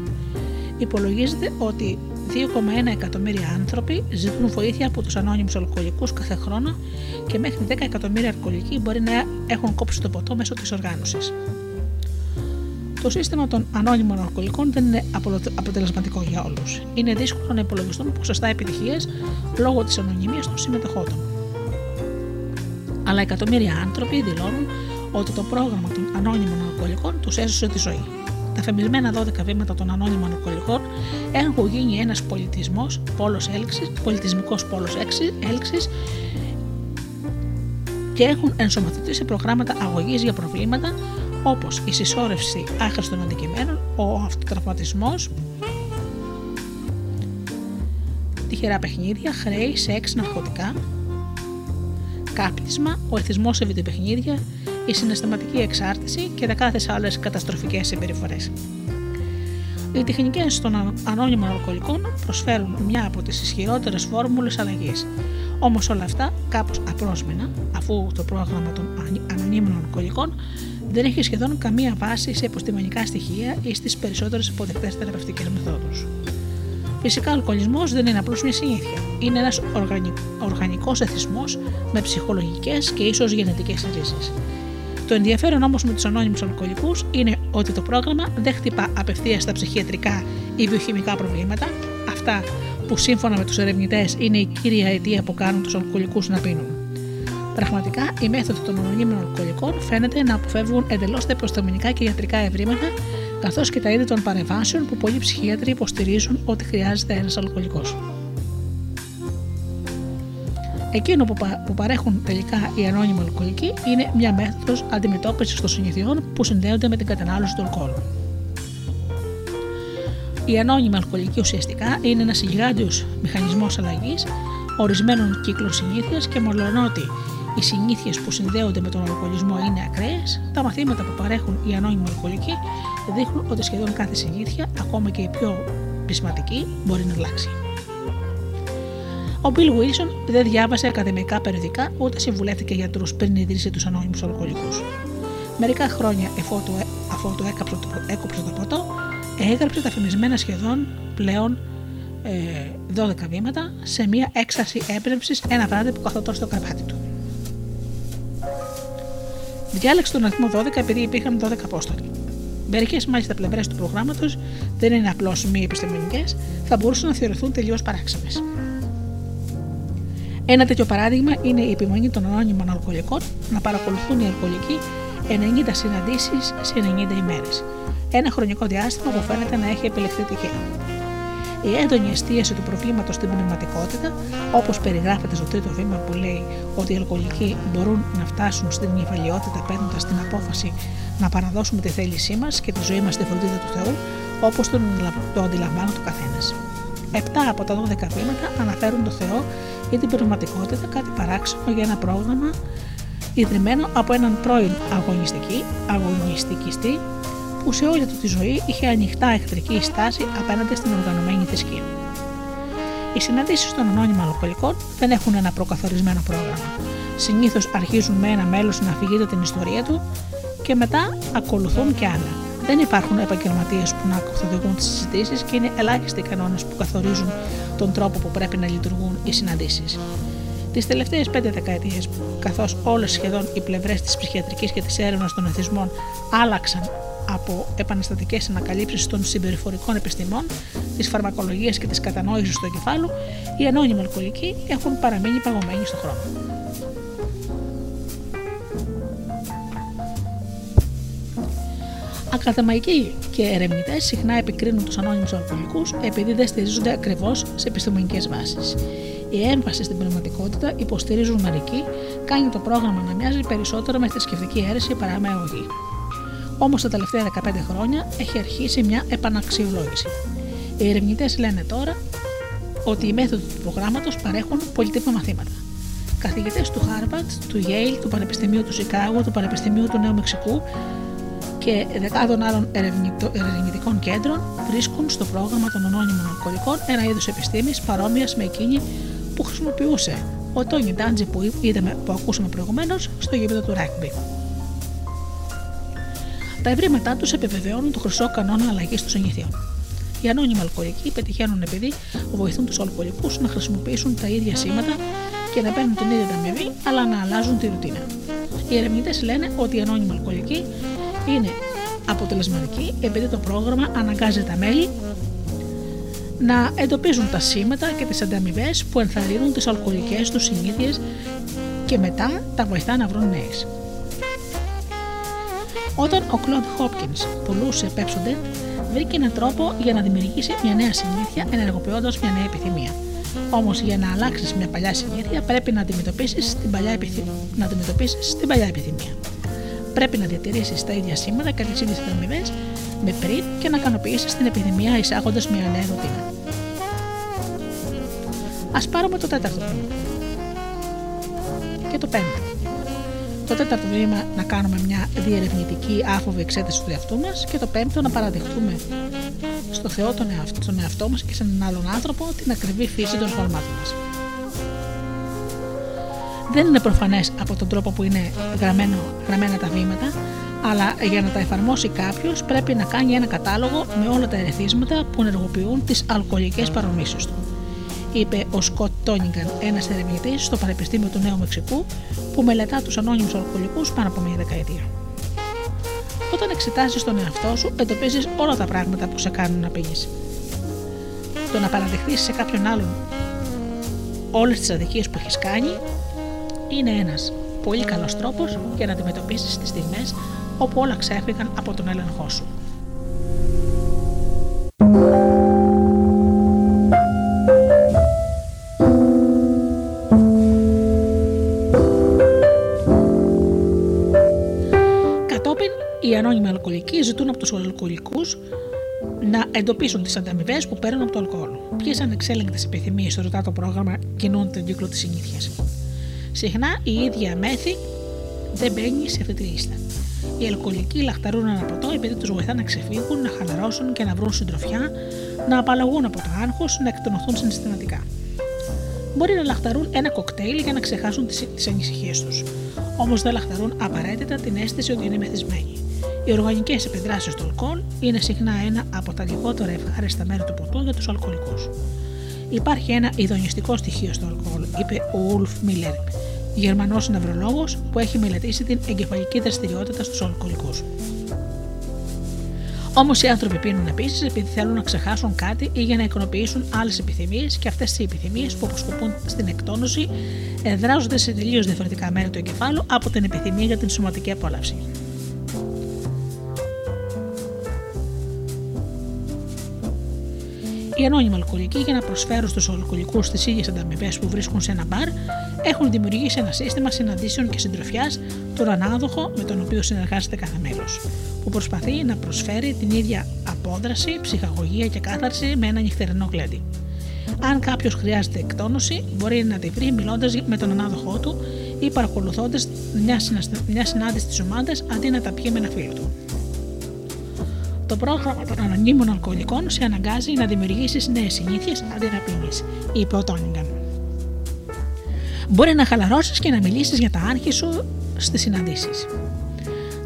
Υπολογίζεται ότι 2,1 εκατομμύρια άνθρωποι ζητούν βοήθεια από τους ανώνυμους αλκοολικούς κάθε χρόνο και μέχρι 10 εκατομμύρια αλκοολικοί μπορεί να έχουν κόψει το ποτό μέσω της οργάνωσης. Το σύστημα των ανώνυμων αλκοολικών δεν είναι αποτελεσματικό για όλους. Είναι δύσκολο να υπολογιστούν ποσοστά επιτυχίες λόγω της ανωνυμίας των συμμετοχών. Αλλά εκατομμύρια άνθρωποι δηλώνουν ότι το πρόγραμμα των ανώνυμων αλκοολικών τους έσωσε τη ζωή. Τα φεμισμένα 12 βήματα των ανώνυμων αλκοολικών έχουν γίνει ένας πολιτισμός, πόλος έλξης, πολιτισμικός πόλος έλξης και έχουν ενσωματωθεί σε προγράμματα αγωγής για προβλήματα όπως η συσσόρευση άχρηστων αντικειμένων, ο αυτοτραυματισμός, τυχερά παιχνίδια, χρέη, σεξ, ναρκωτικά, κάπνισμα, ο εθισμός σε βιντεοπαιχνίδια, η συναισθηματική εξάρτηση και δεκάδε άλλες καταστροφικές συμπεριφορές. Οι τεχνικές των ανώνυμων αλκοολικών προσφέρουν μια από τις ισχυρότερες φόρμουλες αλλαγής. Όμως όλα αυτά κάπως απρόσμενα, αφού το πρόγραμμα των ανωνύμων αλκοολικών δεν έχει σχεδόν καμία βάση σε επιστημονικά στοιχεία ή στις περισσότερες αποδεκτές θεραπευτικές μεθόδους. Φυσικά, ο αλκοολισμός δεν είναι απλώς μια συνήθεια. Είναι ένας οργανικός εθισμός με ψυχολογικές και ίσως γενετικές ρίζε. Το ενδιαφέρον όμως με τους ανώνυμους αλκοολικούς είναι ότι το πρόγραμμα δεν χτυπά απευθείας στα ψυχιατρικά ή βιοχημικά προβλήματα, αυτά που σύμφωνα με τους ερευνητές είναι η κύρια αιτία που κάνουν τους αλκοολικούς να πίνουν. Πραγματικά, οι μέθοδοι των ανωνύμων αλκοολικών φαίνεται να αποφεύγουν εντελώς τα επιστημονικά και ιατρικά ευρήματα, καθώς και τα είδη των παρεμβάσεων που πολλοί ψυχίατροι υποστηρίζουν ότι χρειάζεται ένας αλκοολικός. Εκείνο που, που παρέχουν τελικά οι ανώνυμοι αλκοολικοί είναι μια μέθοδος αντιμετώπισης των συνηθιών που συνδέονται με την κατανάλωση του αλκοόλ. Η ανώνυμη αλκοολική ουσιαστικά είναι ένας γιγάντιος μηχανισμός αλλαγής ορισμένων κύκλων συνήθειας και μολονότι οι συνήθειες που συνδέονται με τον αλκοολισμό είναι ακραίες, τα μαθήματα που παρέχουν οι ανώνυμοι αλκοολικοί δείχνουν ότι σχεδόν κάθε συνήθεια, ακόμα και η πιο πεισματική, μπορεί να αλλάξει. Ο Bill Wilson δεν διάβασε ακαδημαϊκά περιοδικά ούτε συμβουλεύτηκε γιατρούς πριν ιδρύσει τους ανώνυμους αλκοολικούς. Μερικά χρόνια αφού το έκοψε το ποτό, έγραψε τα φημισμένα σχεδόν πλέον ε, 12 βήματα σε μια έξαρση έμπνευσης ένα βράδυ που καθόταν στο κρεβάτι του. Διάλεξε τον αριθμό 12 επειδή υπήρχαν 12 Απόστολοι. Μερικές μάλιστα πλευρές του προγράμματος δεν είναι απλώς μη επιστημονικές, θα μπορούσαν να θεωρηθούν τελείως παράξενες. Ένα τέτοιο παράδειγμα είναι η επιμονή των ανώνυμων αλκοολικών να παρακολουθούν οι αλκοολικοί 90 συναντήσεις σε 90 ημέρες. Ένα χρονικό διάστημα που φαίνεται να έχει επιλεχθεί τυχαία. Η έντονη εστίαση του προβλήματος στην πνευματικότητα, όπως περιγράφεται στο τρίτο βήμα που λέει ότι οι αλκοολικοί μπορούν να φτάσουν στην νυφαλιότητα παίρνοντας την απόφαση να παραδώσουμε τη θέλησή μας και τη ζωή μας στη φροντίδα του Θεού, όπως το αντιλαμβάνει το καθένας. Επτά από τα 12 βήματα αναφέρουν το Θεό ή την πνευματικότητα, κάτι παράξενο για ένα πρόγραμμα ιδρυμένο από έναν πρώην αγωνιστική, αγωνιστικιστή που σε όλη του τη ζωή είχε ανοιχτά εχθρική στάση απέναντι στην οργανωμένη θρησκεία. Οι συναντήσεις των ανώνυμων αλκοολικών δεν έχουν ένα προκαθορισμένο πρόγραμμα. Συνήθως αρχίζουν με ένα μέλος να αφηγείται την ιστορία του και μετά ακολουθούν και άλλα. Δεν υπάρχουν επαγγελματίες που να καθοδηγούν τις συζητήσεις και είναι ελάχιστοι οι κανόνες που καθορίζουν τον τρόπο που πρέπει να λειτουργούν οι συναντήσεις. Τις τελευταίες πέντε δεκαετίες, καθώς όλες σχεδόν οι πλευρές της ψυχιατρικής και της έρευνας των εθισμών άλλαξαν από επαναστατικές ανακαλύψεις των συμπεριφορικών επιστημών, της φαρμακολογίας και της κατανόησης του εγκεφάλου, οι ανώνυμοι αλκοολικοί έχουν παραμείνει παγωμένοι στον χρόνο. Ακαδημαϊκοί και ερευνητές συχνά επικρίνουν τους ανώνυμους αλκοολικούς επειδή δεν στηρίζονται ακριβώς σε επιστημονικές βάσεις. Η έμφαση στην πνευματικότητα, υποστηρίζουν μερικοί, κάνει το πρόγραμμα να μοιάζει περισσότερο με θρησκευτική αίρεση παρά με αγωγή. Όμως τα τελευταία 15 χρόνια έχει αρχίσει μια επαναξιολόγηση. Οι ερευνητές λένε τώρα ότι οι μέθοδοι του προγράμματος παρέχουν πολυτύπημα μαθήματα. Καθηγητές του Harvard, του Yale, του Πανεπιστημίου του Σικάγου, του Πανεπιστημίου του Νέου Μεξικού και δεκάδων άλλων ερευνητικών κέντρων βρίσκουν στο πρόγραμμα των ανώνυμων αλκοολικών ένα είδος επιστήμης παρόμοιας με εκείνη που χρησιμοποιούσε ο Τόνι Ντάντζι που, είδαμε, που ακούσαμε προηγουμένως στο γήπεδο του Ράγκμπι. Τα ευρήματά τους επιβεβαιώνουν το χρυσό κανόνα αλλαγής των συνηθιών. Οι ανώνυμοι αλκοολικοί πετυχαίνουν επειδή βοηθούν τους αλκοολικούς να χρησιμοποιήσουν τα ίδια σήματα και να παίρνουν την ίδια αμοιβή, αλλά να αλλάζουν τη ρουτίνα. Οι ερευνητές λένε ότι οι ανώνυμοι αλκοολικοί είναι αποτελεσματική επειδή το πρόγραμμα αναγκάζει τα μέλη να εντοπίζουν τα σήματα και τις ανταμοιβές που ενθαρρύνουν τις αλκοολικές τους συνήθειες και μετά τα βοηθά να βρουν νέες. Όταν ο Κλοντ Χόπκινς πουλούσε Pepsodent, βρήκε έναν τρόπο για να δημιουργήσει μια νέα συνήθεια ενεργοποιώντας μια νέα επιθυμία. Όμως για να αλλάξεις μια παλιά συνήθεια πρέπει να αντιμετωπίσεις την, παλιά επιθυμία. να αντιμετωπίσεις την παλιά επιθυμία. Πρέπει να διατηρήσεις τα ίδια σήματα και τις ίδιες ανταμοιβέ με πριν και να ικανοποιήσεις την επιθυμία εισάγοντας μια νέα ρουτίνα. Α πάρουμε το τέταρτο βήμα. Και το πέμπτο. Το τέταρτο βήμα να κάνουμε μια διερευνητική άφοβη εξέταση του εαυτού μας και το πέμπτο να παραδεχτούμε στο Θεό τον εαυτό, τον εαυτό μας και σε έναν άλλον άνθρωπο την ακριβή φύση των σφαλμάτων μας. Δεν είναι προφανές από τον τρόπο που είναι γραμμένο, γραμμένα τα βήματα, αλλά για να τα εφαρμόσει κάποιος πρέπει να κάνει ένα κατάλογο με όλα τα ερεθίσματα που ενεργοποιούν τις αλκοολικές παρομήσει του είπε ο Σκοτ Τόνιγκαν, ένας ερευνητής στο Πανεπιστήμιο του Νέου Μεξικού που μελετά τους ανώνυμους αλκοολικούς πάνω από μία δεκαετία. Όταν εξετάζει τον εαυτό σου, εντοπίζεις όλα τα πράγματα που σε κάνουν να πίνει. Το να παραδεχθείς σε κάποιον άλλον όλες τις αδικίες που έχεις κάνει είναι ένας πολύ καλός τρόπος για να αντιμετωπίσεις τις στιγμές όπου όλα ξέφυγαν από τον έλεγχό σου. Ανώνυμοι αλκοολικοί ζητούν από τους αλκοολικούς να εντοπίσουν τις ανταμοιβές που παίρνουν από το αλκοόλ. Ποιες ανεξέλεγκτες επιθυμίες, ρωτά το πρόγραμμα, κινούν τον κύκλο της συνήθειας. Συχνά η ίδια μέθη δεν μπαίνει σε αυτή τη λίστα. Οι αλκοολικοί λαχταρούν ένα ποτό επειδή τους βοηθά να ξεφύγουν, να χαλαρώσουν και να βρουν συντροφιά, να απαλλαγούν από το άγχος, να εκτονωθούν συναισθηματικά. Μπορεί να λαχταρούν ένα κοκτέιλ για να ξεχάσουν τις ανησυχίες τους. Όμως δεν λαχταρούν απαραίτητα την αίσθηση ότι είναι μεθυσμένοι. Οι οργανικές επιδράσεις του αλκοόλ είναι συχνά ένα από τα λιγότερα ευχάριστα μέρη του ποτού για τους αλκοολικούς. Υπάρχει ένα ειδονιστικό στοιχείο στο αλκοόλ, είπε ο Ουλφ Μίλλερ, Γερμανός νευρολόγος που έχει μελετήσει την εγκεφαλική δραστηριότητα στους αλκοολικούς. Όμως οι άνθρωποι πίνουν επίσης επειδή θέλουν να ξεχάσουν κάτι ή για να ικανοποιήσουν άλλες επιθυμίες και αυτές οι επιθυμίες που αποσκοπούν στην εκτόνωση εδράζονται σε τελείως διαφορετικά μέρη του εγκεφάλου από την επιθυμία για την σωματική απόλαυση. Οι ανώνυμοι αλκοολικοί, για να προσφέρουν στους αλκοολικούς τις ίδιες ανταμοιβές που βρίσκουν σε ένα μπαρ, έχουν δημιουργήσει ένα σύστημα συναντήσεων και συντροφιάς, τον ανάδοχο με τον οποίο συνεργάζεται κάθε μέλος, που προσπαθεί να προσφέρει την ίδια απόδραση, ψυχαγωγία και κάθαρση με ένα νυχτερινό γλέντι. Αν κάποιος χρειάζεται εκτόνωση, μπορεί να τη βρει μιλώντας με τον ανάδοχό του ή παρακολουθώντας μια συνάντηση της ομάδας αντί να τα πιει με ένα φίλο του. Το πρόγραμμα των ανωνύμων αλκοολικών σε αναγκάζει να δημιουργήσεις νέες συνήθειες αντί να πίνει, είπε ο Τόνιγκαν. Μπορεί να χαλαρώσεις και να μιλήσεις για τα άγχη σου στις συναντήσεις.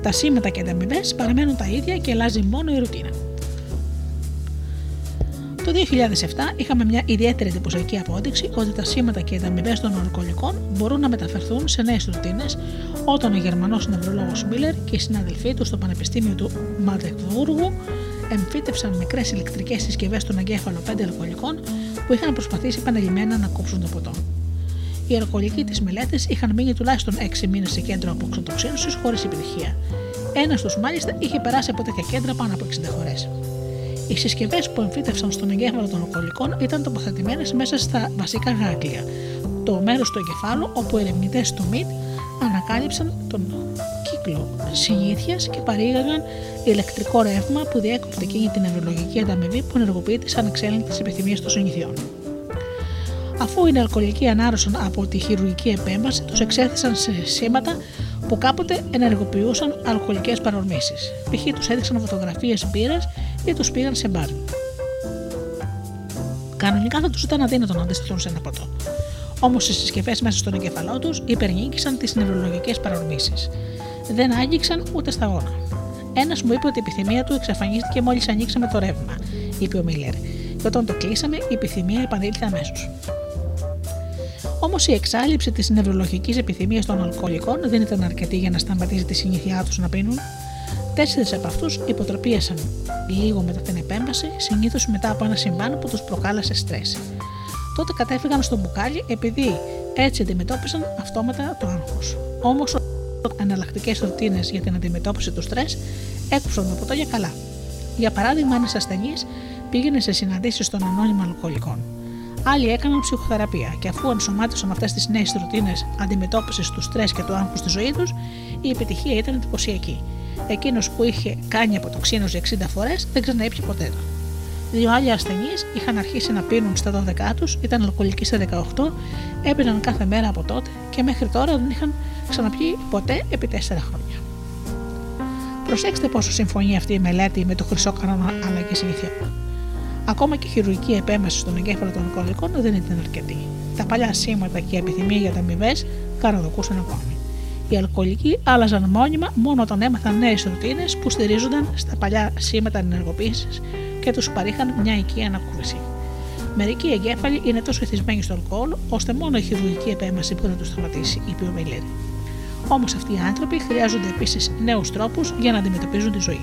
Τα σήματα και τα αμοιβέ παραμένουν τα ίδια και αλλάζει μόνο η ρουτίνα. Το 2007 είχαμε μια ιδιαίτερη εντυπωσιακή απόδειξη ότι τα σήματα και οι ανταμοιβέ των αλκοολικών μπορούν να μεταφερθούν σε νέες ρουτίνες όταν ο Γερμανός νευρολόγος Μίλλερ και οι συναδελφοί του στο Πανεπιστήμιο του Μαντεκβούργου εμφύτευσαν μικρές ηλεκτρικές συσκευές στον εγκέφαλο πέντε αλκοολικών που είχαν προσπαθήσει επαναλημμένα να κόψουν το ποτό. Οι αλκοολικοί της μελέτης είχαν μείνει τουλάχιστον 6 μήνες σε κέντρο αποξοτοξίνωσης χωρίς επιτυχία. Ένας τους μάλιστα είχε περάσει από τέτοια κέντρα πάνω από 60 φορές. Οι συσκευές που εμφύτευσαν στον εγκέφαλο των αλκοολικών ήταν τοποθετημένες μέσα στα βασικά γάγκλια, το μέρος του εγκεφάλου όπου οι ερευνητές του ΜΙΤ ανακάλυψαν τον κύκλο συνήθειας και παρήγαγαν ηλεκτρικό ρεύμα που διέκοπτε εκείνη την νευρολογική ανταμοιβή που ενεργοποιεί τι ανεξέλεγκτε επιθυμίε των συνηθιών. Αφού οι αλκοολικοί ανάρρωσαν από τη χειρουργική επέμβαση, τους εξέθεσαν σε σήματα που κάποτε ενεργοποιούσαν αλκοολικές παρορμήσεις. Π.χ. τους έδειξαν φωτογραφίες μπύρας ή τους πήγαν σε μπαρ. Κανονικά θα τους ήταν αδύνατο να αντιστοιχούν σε ένα ποτό. Όμως οι συσκευές μέσα στον εγκεφαλό τους υπερνίκησαν τις νευρολογικές παρορμήσεις. Δεν άγγιξαν ούτε σταγόνα. Ένας μου είπε ότι η επιθυμία του εξαφανίστηκε μόλις ανοίξαμε το ρεύμα, είπε ο Μίλλερ, και όταν το κλείσαμε, η επιθυμία επανήλθε αμέσως. Όμως η εξάλληψη της νευρολογικής επιθυμίας των αλκοολικών δεν ήταν αρκετή για να σταματήσει τη συνήθειά τους να πίνουν. Τέσσερις από αυτούς υποτροπίασαν λίγο μετά την επέμβαση, συνήθως μετά από ένα συμβάν που τους προκάλεσε στρες. Τότε κατέφυγαν στο μπουκάλι επειδή έτσι αντιμετώπισαν αυτόματα το άγχος. Όμως, εναλλακτικές ρουτίνες για την αντιμετώπιση του στρες έκουψαν το ποτό για καλά. Για παράδειγμα, ένας ασθενής πήγαινε σε συναντήσεις των ανώνυμων αλκοολικών. Άλλοι έκαναν ψυχοθεραπεία και αφού ενσωμάτωσαν αυτές τις νέες ρουτίνες αντιμετώπισης του στρες και του άγχους στη ζωή τους, η επιτυχία ήταν εντυπωσιακή. Εκείνος που είχε κάνει από το ξύνο για 60 φορέ δεν ξαναήπια ποτέ του. Δύο άλλοι ασθενείς είχαν αρχίσει να πίνουν στα 12 τους, ήταν αλκοολικοί στα 18, έπαιρναν κάθε μέρα από τότε και μέχρι τώρα δεν είχαν ξαναπιεί ποτέ επί 4 χρόνια. Προσέξτε πόσο συμφωνεί αυτή η μελέτη με το χρυσό κανόνα αλλαγής συνήθειών. Ακόμα και η χειρουργική επέμβαση στον εγκέφαλο των αλκοολικών δεν ήταν αρκετή. Τα παλιά σήματα και η επιθυμία για τα αμοιβές καροδοκούσαν ακόμη. Οι αλκοολικοί άλλαζαν μόνιμα μόνο όταν έμαθαν νέες ρουτίνες που στηρίζονταν στα παλιά σήματα ενεργοποίησης και τους παρήχαν μια οικία ανακούφιση. Μερικοί εγκέφαλοι είναι τόσο εθισμένοι στο αλκοόλ, ώστε μόνο η χειρουργική επέμβαση μπορεί να τους σταματήσει, είπε ο Μιλέρη. Όμως αυτοί οι άνθρωποι χρειάζονται επίσης νέους τρόπους για να αντιμετωπίζουν τη ζωή.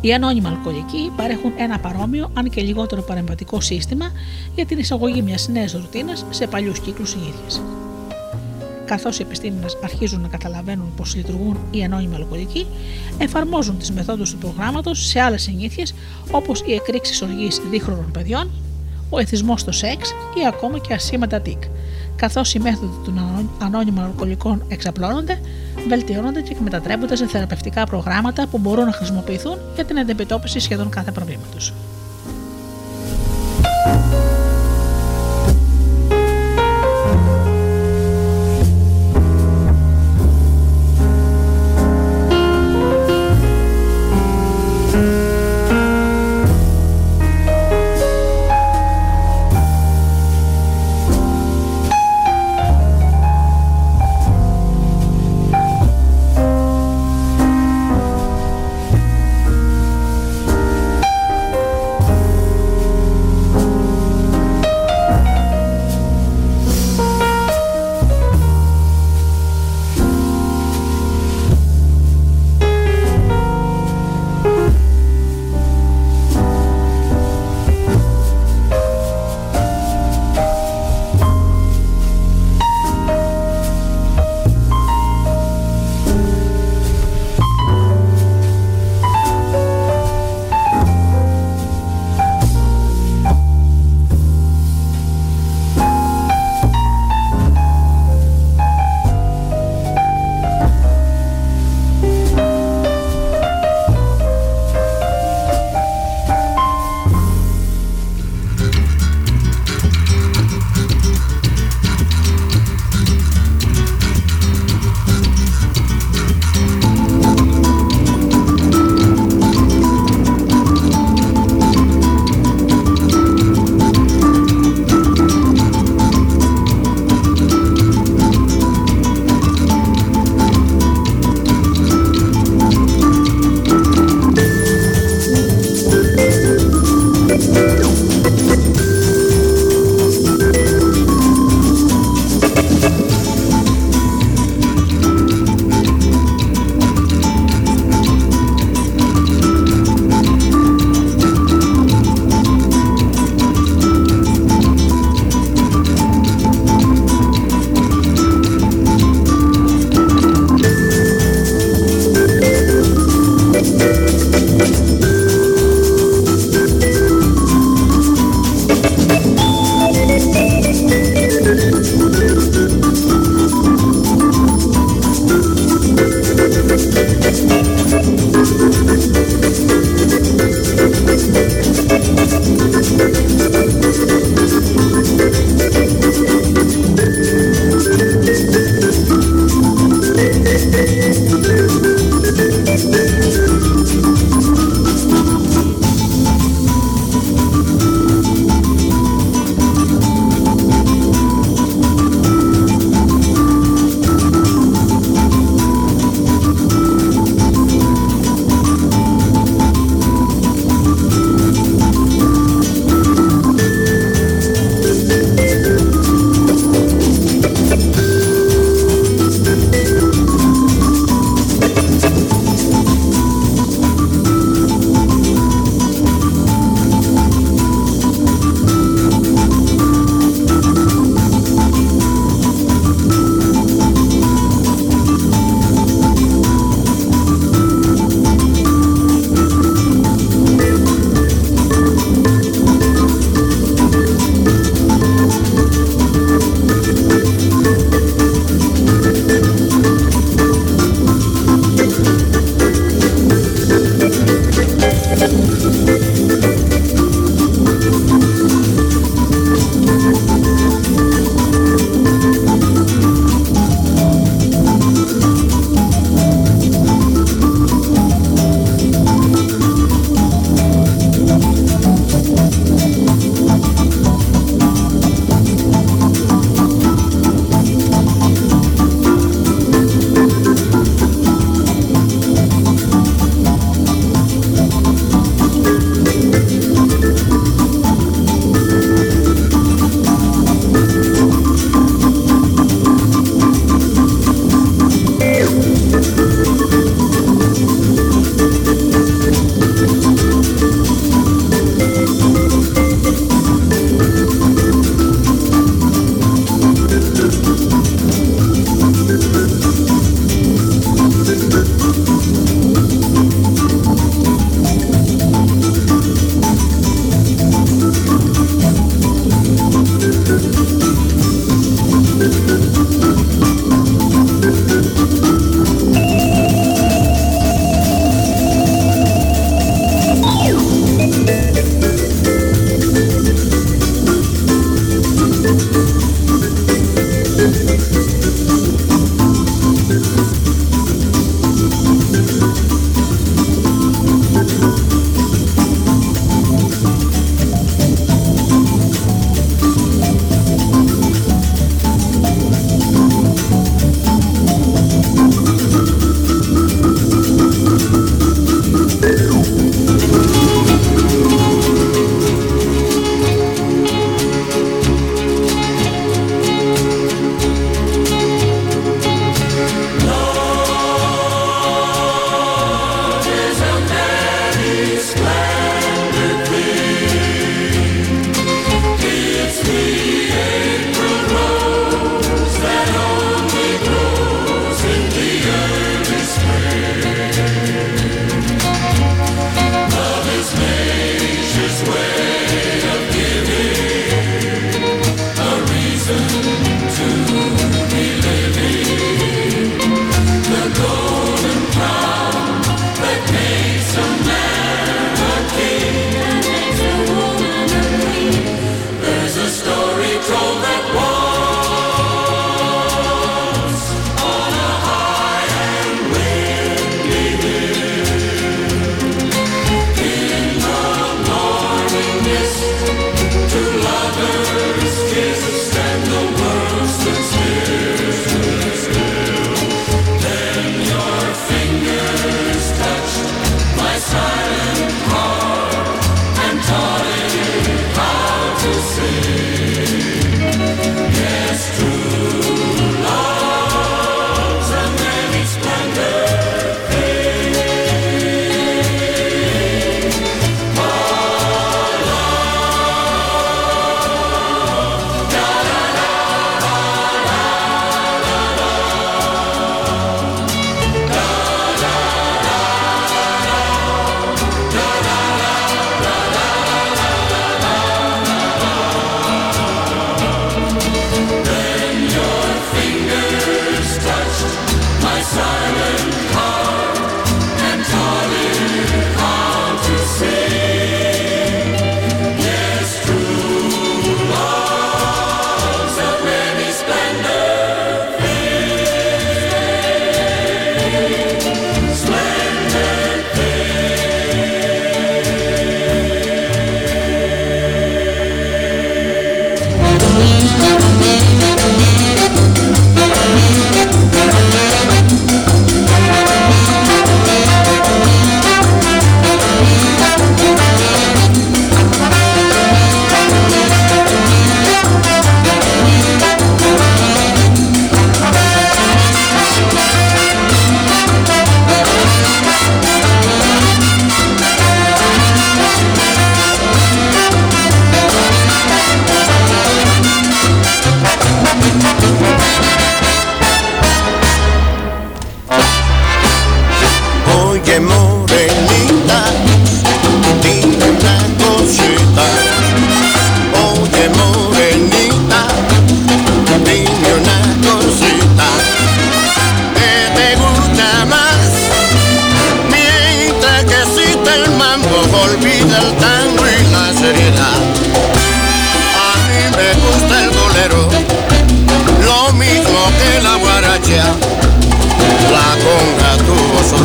Οι ανώνυμοι αλκοολικοί παρέχουν ένα παρόμοιο, αν και λιγότερο παρεμβατικό σύστημα για την εισαγωγή μιας νέας ρουτίνας σε παλιούς κύκλους συνήθειας. Καθώς οι επιστήμονες αρχίζουν να καταλαβαίνουν πώ λειτουργούν οι ανώνυμοι αλκοολικοί, εφαρμόζουν τις μεθόδους του προγράμματος σε άλλες συνήθειες όπως οι εκρήξεις οργής δίχρονων παιδιών, ο εθισμός στο σεξ ή ακόμα και ασήματα τικ, καθώς οι μέθοδοι των ανώνυμων αλκοολικών εξαπλώνονται, βελτιώνονται και μετατρέπονται σε θεραπευτικά προγράμματα που μπορούν να χρησιμοποιηθούν για την αντιμετώπιση σχεδόν κάθε προβλήματος.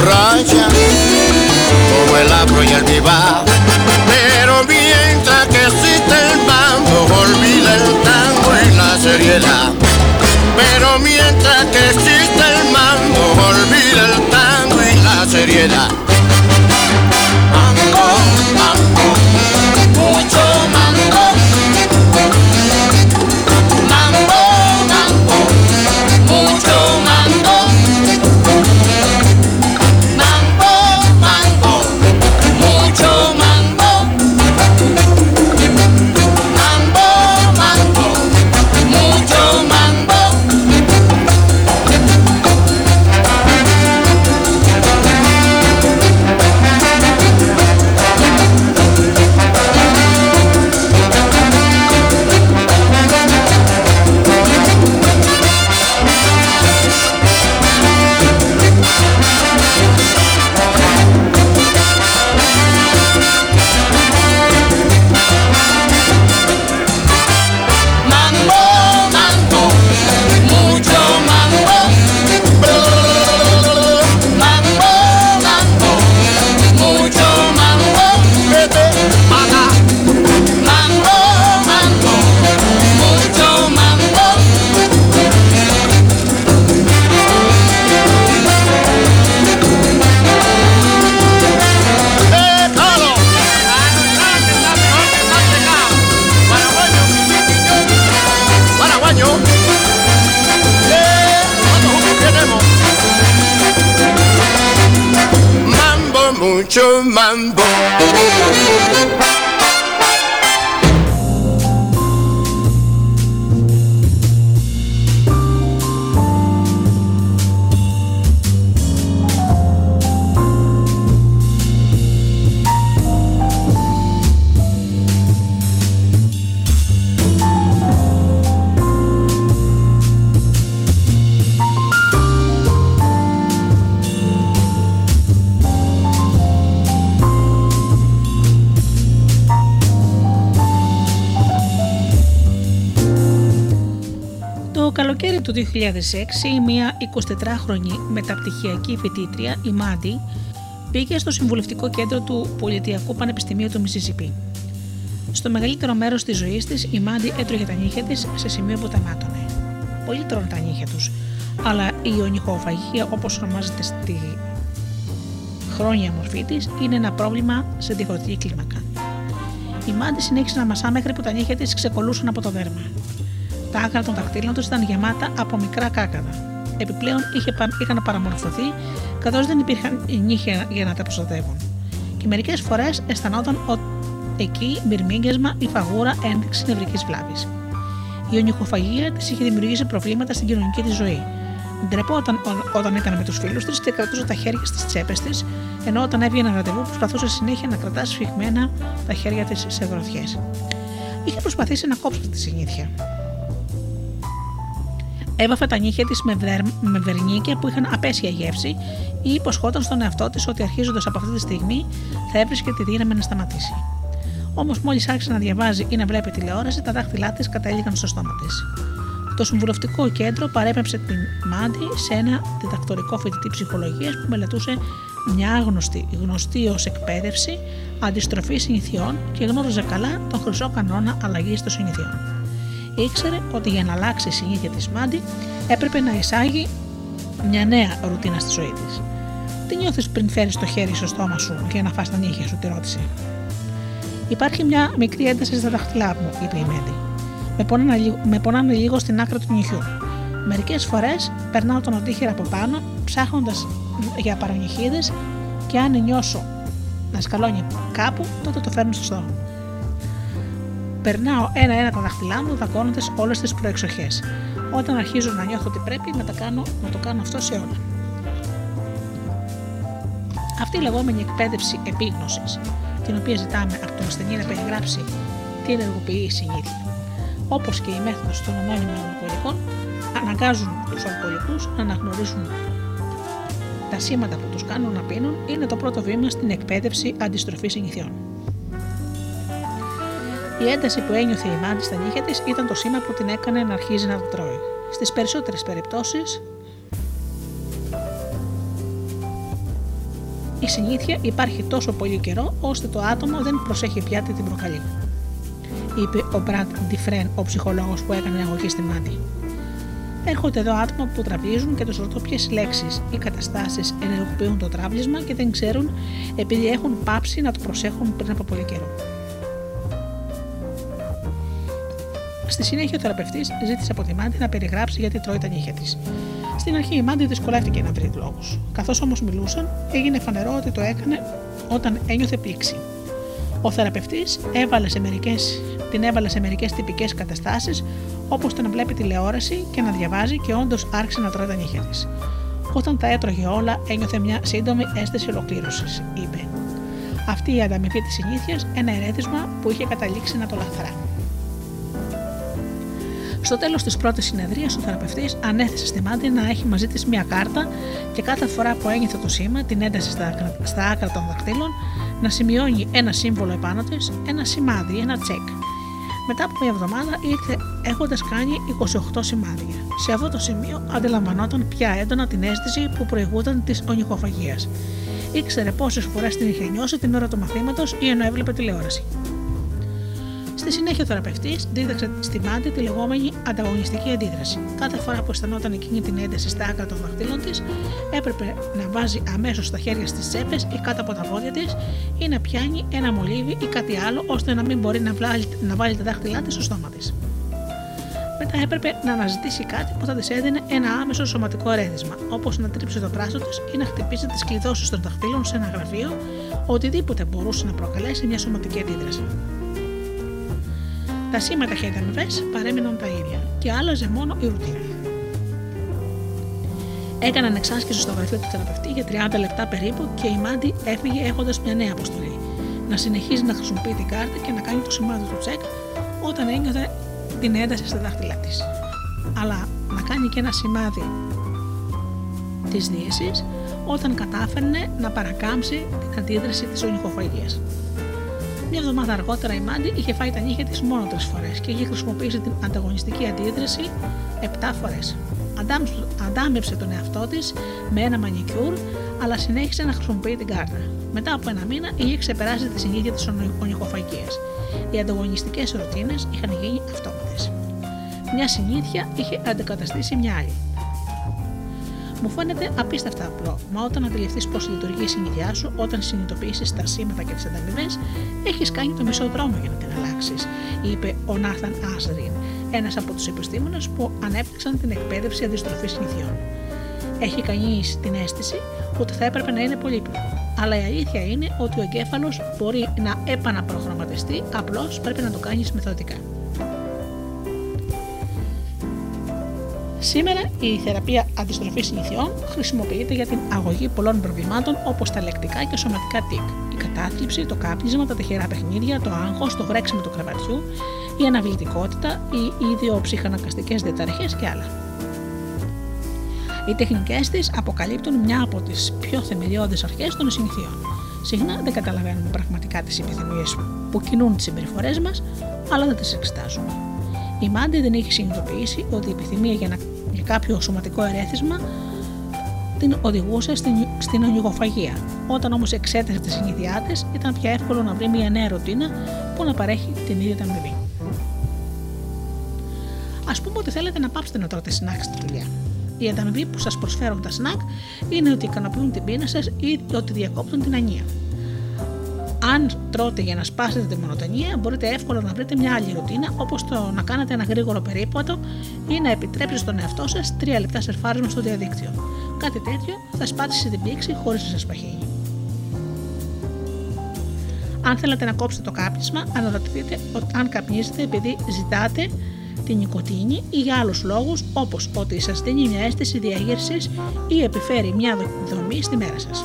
Racha, como el abro y el viva. Pero mientras que existe el mambo, olvida el tango y la seriedad. Pero mientras que existe el mambo, olvida el tango y la seriedad. Καλοκαίρι του 2006, μια 24χρονη μεταπτυχιακή φοιτήτρια, η Μάντι, πήγε στο συμβουλευτικό κέντρο του Πολιτιακού Πανεπιστημίου του Μισισιπί. Στο μεγαλύτερο μέρος της ζωής της, η Μάντι έτρωγε τα νύχια της σε σημείο που τα μάτωνε. Πολλοί τρώνε τα νύχια τους, αλλά η ιονυχοφαγία, όπως ονομάζεται στη χρόνια μορφή της, είναι ένα πρόβλημα σε διαφορετική κλίμακα. Η Μάντι συνέχισε να μασά μέχρι που τα νύχια της ξεκολούσαν από το δέρμα. Τα άκρα των δακτύλων τους ήταν γεμάτα από μικρά κάκαδα. Επιπλέον είχε, πα- είχαν παραμορφωθεί καθώς δεν υπήρχαν νύχια για να τα προστατεύουν. Και μερικές φορές αισθανόταν ότι εκεί μυρμήγκιασμα ή φαγούρα ένδειξης νευρικής βλάβης. Η ονυχοφαγία της είχε δημιουργήσει προβλήματα στην κοινωνική της ζωή. Ντρεπόταν ό- όταν ήταν με τους φίλους της και κρατούσε τα χέρια στις τσέπες της, ενώ όταν έβγαινε ραντεβού προσπαθούσε συνέχεια να κρατά σφιγμένα τα χέρια της σε γροθιέ. Είχε προσπαθήσει να κόψει αυτή τη συνήθεια. Έβαφε τα νύχια της με, βερ... με βερνίκια που είχαν απέσια γεύση ή υποσχόταν στον εαυτό της ότι αρχίζοντας από αυτή τη στιγμή θα έβρισκε τη δύναμη να σταματήσει. Όμως, μόλις άρχισε να διαβάζει ή να βλέπει τηλεόραση, τα δάχτυλά της κατέληγαν στο στόμα της. Το συμβουλευτικό κέντρο παρέπεψε την Μάντι σε ένα διδακτορικό φοιτητή ψυχολογίας που μελετούσε μια άγνωστη, γνωστή ως εκπαίδευση, αντιστροφή συνηθιών και γνώριζε καλά τον χρυσό κανόνα αλλαγής των συνηθιών. Ήξερε ότι για να αλλάξει η συνήθεια της Μάντι έπρεπε να εισάγει μια νέα ρουτίνα στη ζωή της. Τι νιώθεις πριν φέρεις το χέρι στο στόμα σου για να φας τα νύχια σου, τη ρώτησε. Υπάρχει μια μικρή ένταση στα δάχτυλά μου, είπε η Μέντι. Με πονάνε, λίγο, με πονάνε λίγο στην άκρη του νυχιού. Μερικές φορές περνάω τον οδύχειρα από πάνω, ψάχνοντας για παρανυχίδε και αν νιώσω να σκαλώνει κάπου, τότε το φέρνω στο στόμα μου. Περνάω ένα-ένα τα δάχτυλά μου, δακώνοντας όλες τις προεξοχές. Όταν αρχίζω να νιώθω ότι πρέπει να, τα κάνω, να το κάνω αυτό σε όλα. Αυτή η λεγόμενη εκπαίδευση επίγνωσης, την οποία ζητάμε από τον ασθενή να περιγράψει τι ενεργοποιεί η συνήθεια, όπως και η μέθοδος των ανώνυμων αλκοολικών, αναγκάζουν τους αλκοολικούς να αναγνωρίσουν τα σήματα που τους κάνουν να πίνουν είναι το πρώτο βήμα στην εκπαίδευση αντιστροφής συνηθιών. Η ένταση που ένιωθε η Μάντη στα νύχια της ήταν το σήμα που την έκανε να αρχίζει να το τρώει. Στις περισσότερες περιπτώσεις, η συνήθεια υπάρχει τόσο πολύ καιρό ώστε το άτομο δεν προσέχει πια τι την προκαλεί. Είπε ο Μπραντ Ντιφρέν, ο ψυχολόγος που έκανε αγωγή στη Μάντη. Έρχονται εδώ άτομα που τραπίζουν και τους ρωτώ ποιες λέξεις ή καταστάσεις ενεργοποιούν το τράπλισμα και δεν ξέρουν επειδή έχουν πάψει να το προσέχουν πριν από πολύ καιρό. Στη συνέχεια, ο θεραπευτής ζήτησε από τη Μάντι να περιγράψει γιατί τρώει τα νύχια της. Στην αρχή η Μάντι δυσκολεύτηκε να βρει λόγους. Καθώς όμως μιλούσαν, έγινε φανερό ότι το έκανε όταν ένιωθε πλήξη. Ο θεραπευτής την έβαλε σε μερικές τυπικές καταστάσεις, όπως το να βλέπει τηλεόραση και να διαβάζει και όντως άρχισε να τρώει τα νύχια της. Όταν τα έτρωγε όλα, ένιωθε μια σύντομη αίσθηση ολοκλήρωσης, είπε. Αυτή η ανταμοιβή της συνήθειας, ένα ερέθισμα που είχε καταλήξει να το λαθρά. Στο τέλος της πρώτης συνεδρίας, ο θεραπευτής ανέθεσε στη Μάντι να έχει μαζί της μια κάρτα και κάθε φορά που ένιωθε το σήμα, την ένταση στα άκρα των δαχτύλων, να σημειώνει ένα σύμβολο επάνω της, ένα σημάδι, ένα τσεκ. Μετά από μια εβδομάδα ήρθε έχοντας κάνει 28 σημάδια. Σε αυτό το σημείο αντιλαμβανόταν πια έντονα την αίσθηση που προηγούταν της ονυχοφαγία. Ήξερε πόσες φορές την είχε νιώσει την ώρα του μαθήματος ή ενώ έβλεπε τηλεόραση. Στη συνέχεια, ο θεραπευτής δίδαξε στη μάτι τη λεγόμενη ανταγωνιστική αντίδραση. Κάθε φορά που αισθανόταν εκείνη την ένταση στα άκρα των δαχτύλων της, έπρεπε να βάζει αμέσως τα χέρια στις τσέπες ή κάτω από τα πόδια της ή να πιάνει ένα μολύβι ή κάτι άλλο ώστε να μην μπορεί να, βάλει, να βάλει τα δάχτυλά της στο στόμα της. Μετά έπρεπε να αναζητήσει κάτι που θα της έδινε ένα άμεσο σωματικό ερέθισμα, όπως να τρίψει το πράσο της ή να χτυπήσει τις κλειδώσεις των δαχτύλων σε ένα γραφείο, οτιδήποτε μπορούσε να προκαλέσει μια σωματική αντίδραση. Τα σήματα και οι ανταμοιβέ παρέμειναν τα ίδια και άλλαζε μόνο η ρουτίνα. Έκαναν εξάσκηση στο γραφείο του θεραπευτή για 30 λεπτά περίπου και η Μάντι έφυγε έχοντας μια νέα αποστολή. Να συνεχίζει να χρησιμοποιεί την κάρτα και να κάνει το σημάδι του τσεκ όταν ένιωθε την ένταση στα δάχτυλά της. Αλλά να κάνει και ένα σημάδι της δύση όταν κατάφερνε να παρακάμψει την αντίδραση της ονυχοφαγία. Μια εβδομάδα αργότερα η Μάντι είχε φάει τα νύχια της μόνο τρεις φορές και είχε χρησιμοποιήσει την ανταγωνιστική αντίδραση 7 φορές. Αντάμεψε τον εαυτό της με ένα μανικιούρ, αλλά συνέχισε να χρησιμοποιεί την κάρτα. Μετά από ένα μήνα είχε ξεπεράσει τη συνήθεια της ονυχοφαγία. Οι ανταγωνιστικές ρουτίνες είχαν γίνει αυτόματες. Μια συνήθεια είχε αντικαταστήσει μια άλλη. Μου φαίνεται απίστευτα απλό, μα όταν αντιληφθείς πώς λειτουργεί η συνείδειά σου, όταν συνειδητοποιήσεις τα σήματα και τις ανταμοιβές, έχεις κάνει το μισό δρόμο για να την αλλάξεις, είπε ο Νάθαν Άσριν, ένας από τους επιστήμονες που ανέπτυξαν την εκπαίδευση αντιστροφής συνηθιών. Έχει κανείς την αίσθηση ότι θα έπρεπε να είναι πολύπλοκο. Αλλά η αλήθεια είναι ότι ο εγκέφαλος μπορεί να επαναπρογραμματιστεί, απλώς πρέπει να το κάνεις μεθοδικά. Σήμερα η θεραπεία αντιστροφής συνηθιών χρησιμοποιείται για την αγωγή πολλών προβλημάτων όπως τα λεκτικά και σωματικά τικ, η κατάθλιψη, το κάπνισμα, τα τυχερά παιχνίδια, το άγχος, το βρέξιμο του κρεβατιού, η αναβλητικότητα, οι ιδιοψυχαναγκαστικές διαταραχές και άλλα. Οι τεχνικές της αποκαλύπτουν μια από τις πιο θεμελιώδεις αρχές των συνηθιών. Συχνά δεν καταλαβαίνουμε πραγματικά τις επιθυμίες που κινούν τις συμπεριφορές μας, αλλά δεν τις εξετάζουμε. Η Μάντι δεν είχε συνειδητοποιήσει ότι η επιθυμία για, να, για κάποιο σωματικό ερέθισμα την οδηγούσε στην, στην ονειγκοφαγία. Όταν όμως εξέτασε τη συνείδειά της, ήταν πια εύκολο να βρει μια νέα ρουτίνα που να παρέχει την ίδια την αμοιβή. Α πούμε ότι θέλετε να πάψετε να τρώτε σνακ στη δουλειά. Η ανταμοιβή που σας προσφέρουν τα σνακ είναι ότι ικανοποιούν την πείνα σας ή ότι διακόπτουν την ανία αν τρώτε για να σπάσετε τη μονοτονία, μπορείτε εύκολα να βρείτε μια άλλη ρουτίνα, όπως το να κάνετε ένα γρήγορο περίπατο ή να επιτρέψετε στον εαυτό σας 3 λεπτά σερφάρισμα στο διαδίκτυο. Κάτι τέτοιο θα σπάτσει την πήξη χωρίς να σας παχύνει. Αν θέλετε να κόψετε το κάπνισμα, αναρωτηθείτε αν καπνίζετε επειδή ζητάτε την νοικοτήνη ή για άλλους λόγους όπως ότι σας δίνει μια αίσθηση διαγέρσης ή επιφέρει μια δομή στη μέρα σας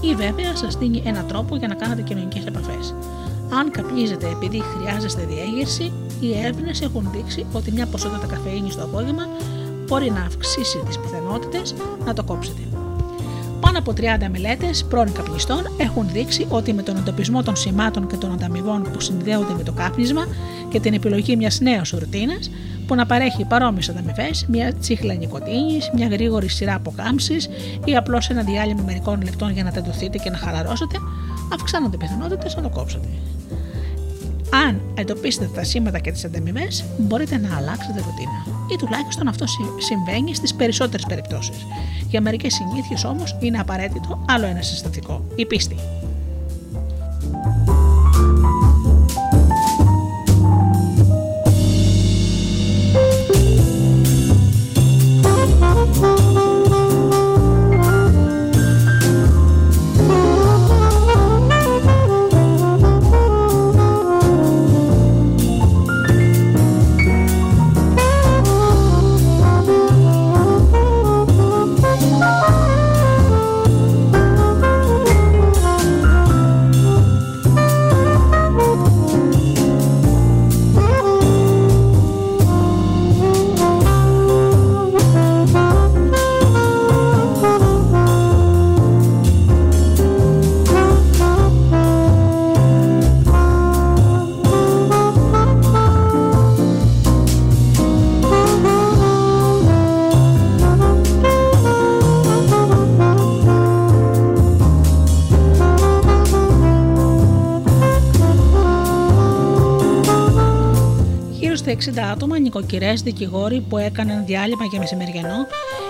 ή βέβαια σας δίνει ένα τρόπο για να κάνετε κοινωνικές επαφές. Αν καπνίζετε επειδή χρειάζεστε διέγερση, οι έρευνες έχουν δείξει ότι μια ποσότητα καφεΐνη στο απόγευμα μπορεί να αυξήσει τις πιθανότητες να το κόψετε. Πάνω από 30 μελέτες πρώην καπνιστών έχουν δείξει ότι με τον εντοπισμό των σημάτων και των ανταμοιβών που συνδέονται με το κάπνισμα και την επιλογή μιας νέας ρουτίνας που να παρέχει παρόμοιες ανταμοιβές, μια τσίχλα νοικοτήνη, μια γρήγορη σειρά αποκάμψης ή απλώς ένα διάλειμμα μερικών λεπτών για να τεντωθείτε και να χαλαρώσετε, αυξάνονται οι πιθανότητες να το κόψετε. Αν εντοπίσετε τα σήματα και τις ανταμοιβές, μπορείτε να αλλάξετε ρουτίνα. Ή τουλάχιστον αυτό συμβαίνει στις περισσότερες περιπτώσεις. Για μερικές συνήθειες όμως είναι απαραίτητο άλλο ένα συστατικό, η πίστη. Άτομα, νοικοκυρές, δικηγόροι που έκαναν διάλειμμα για μεσημεριανό,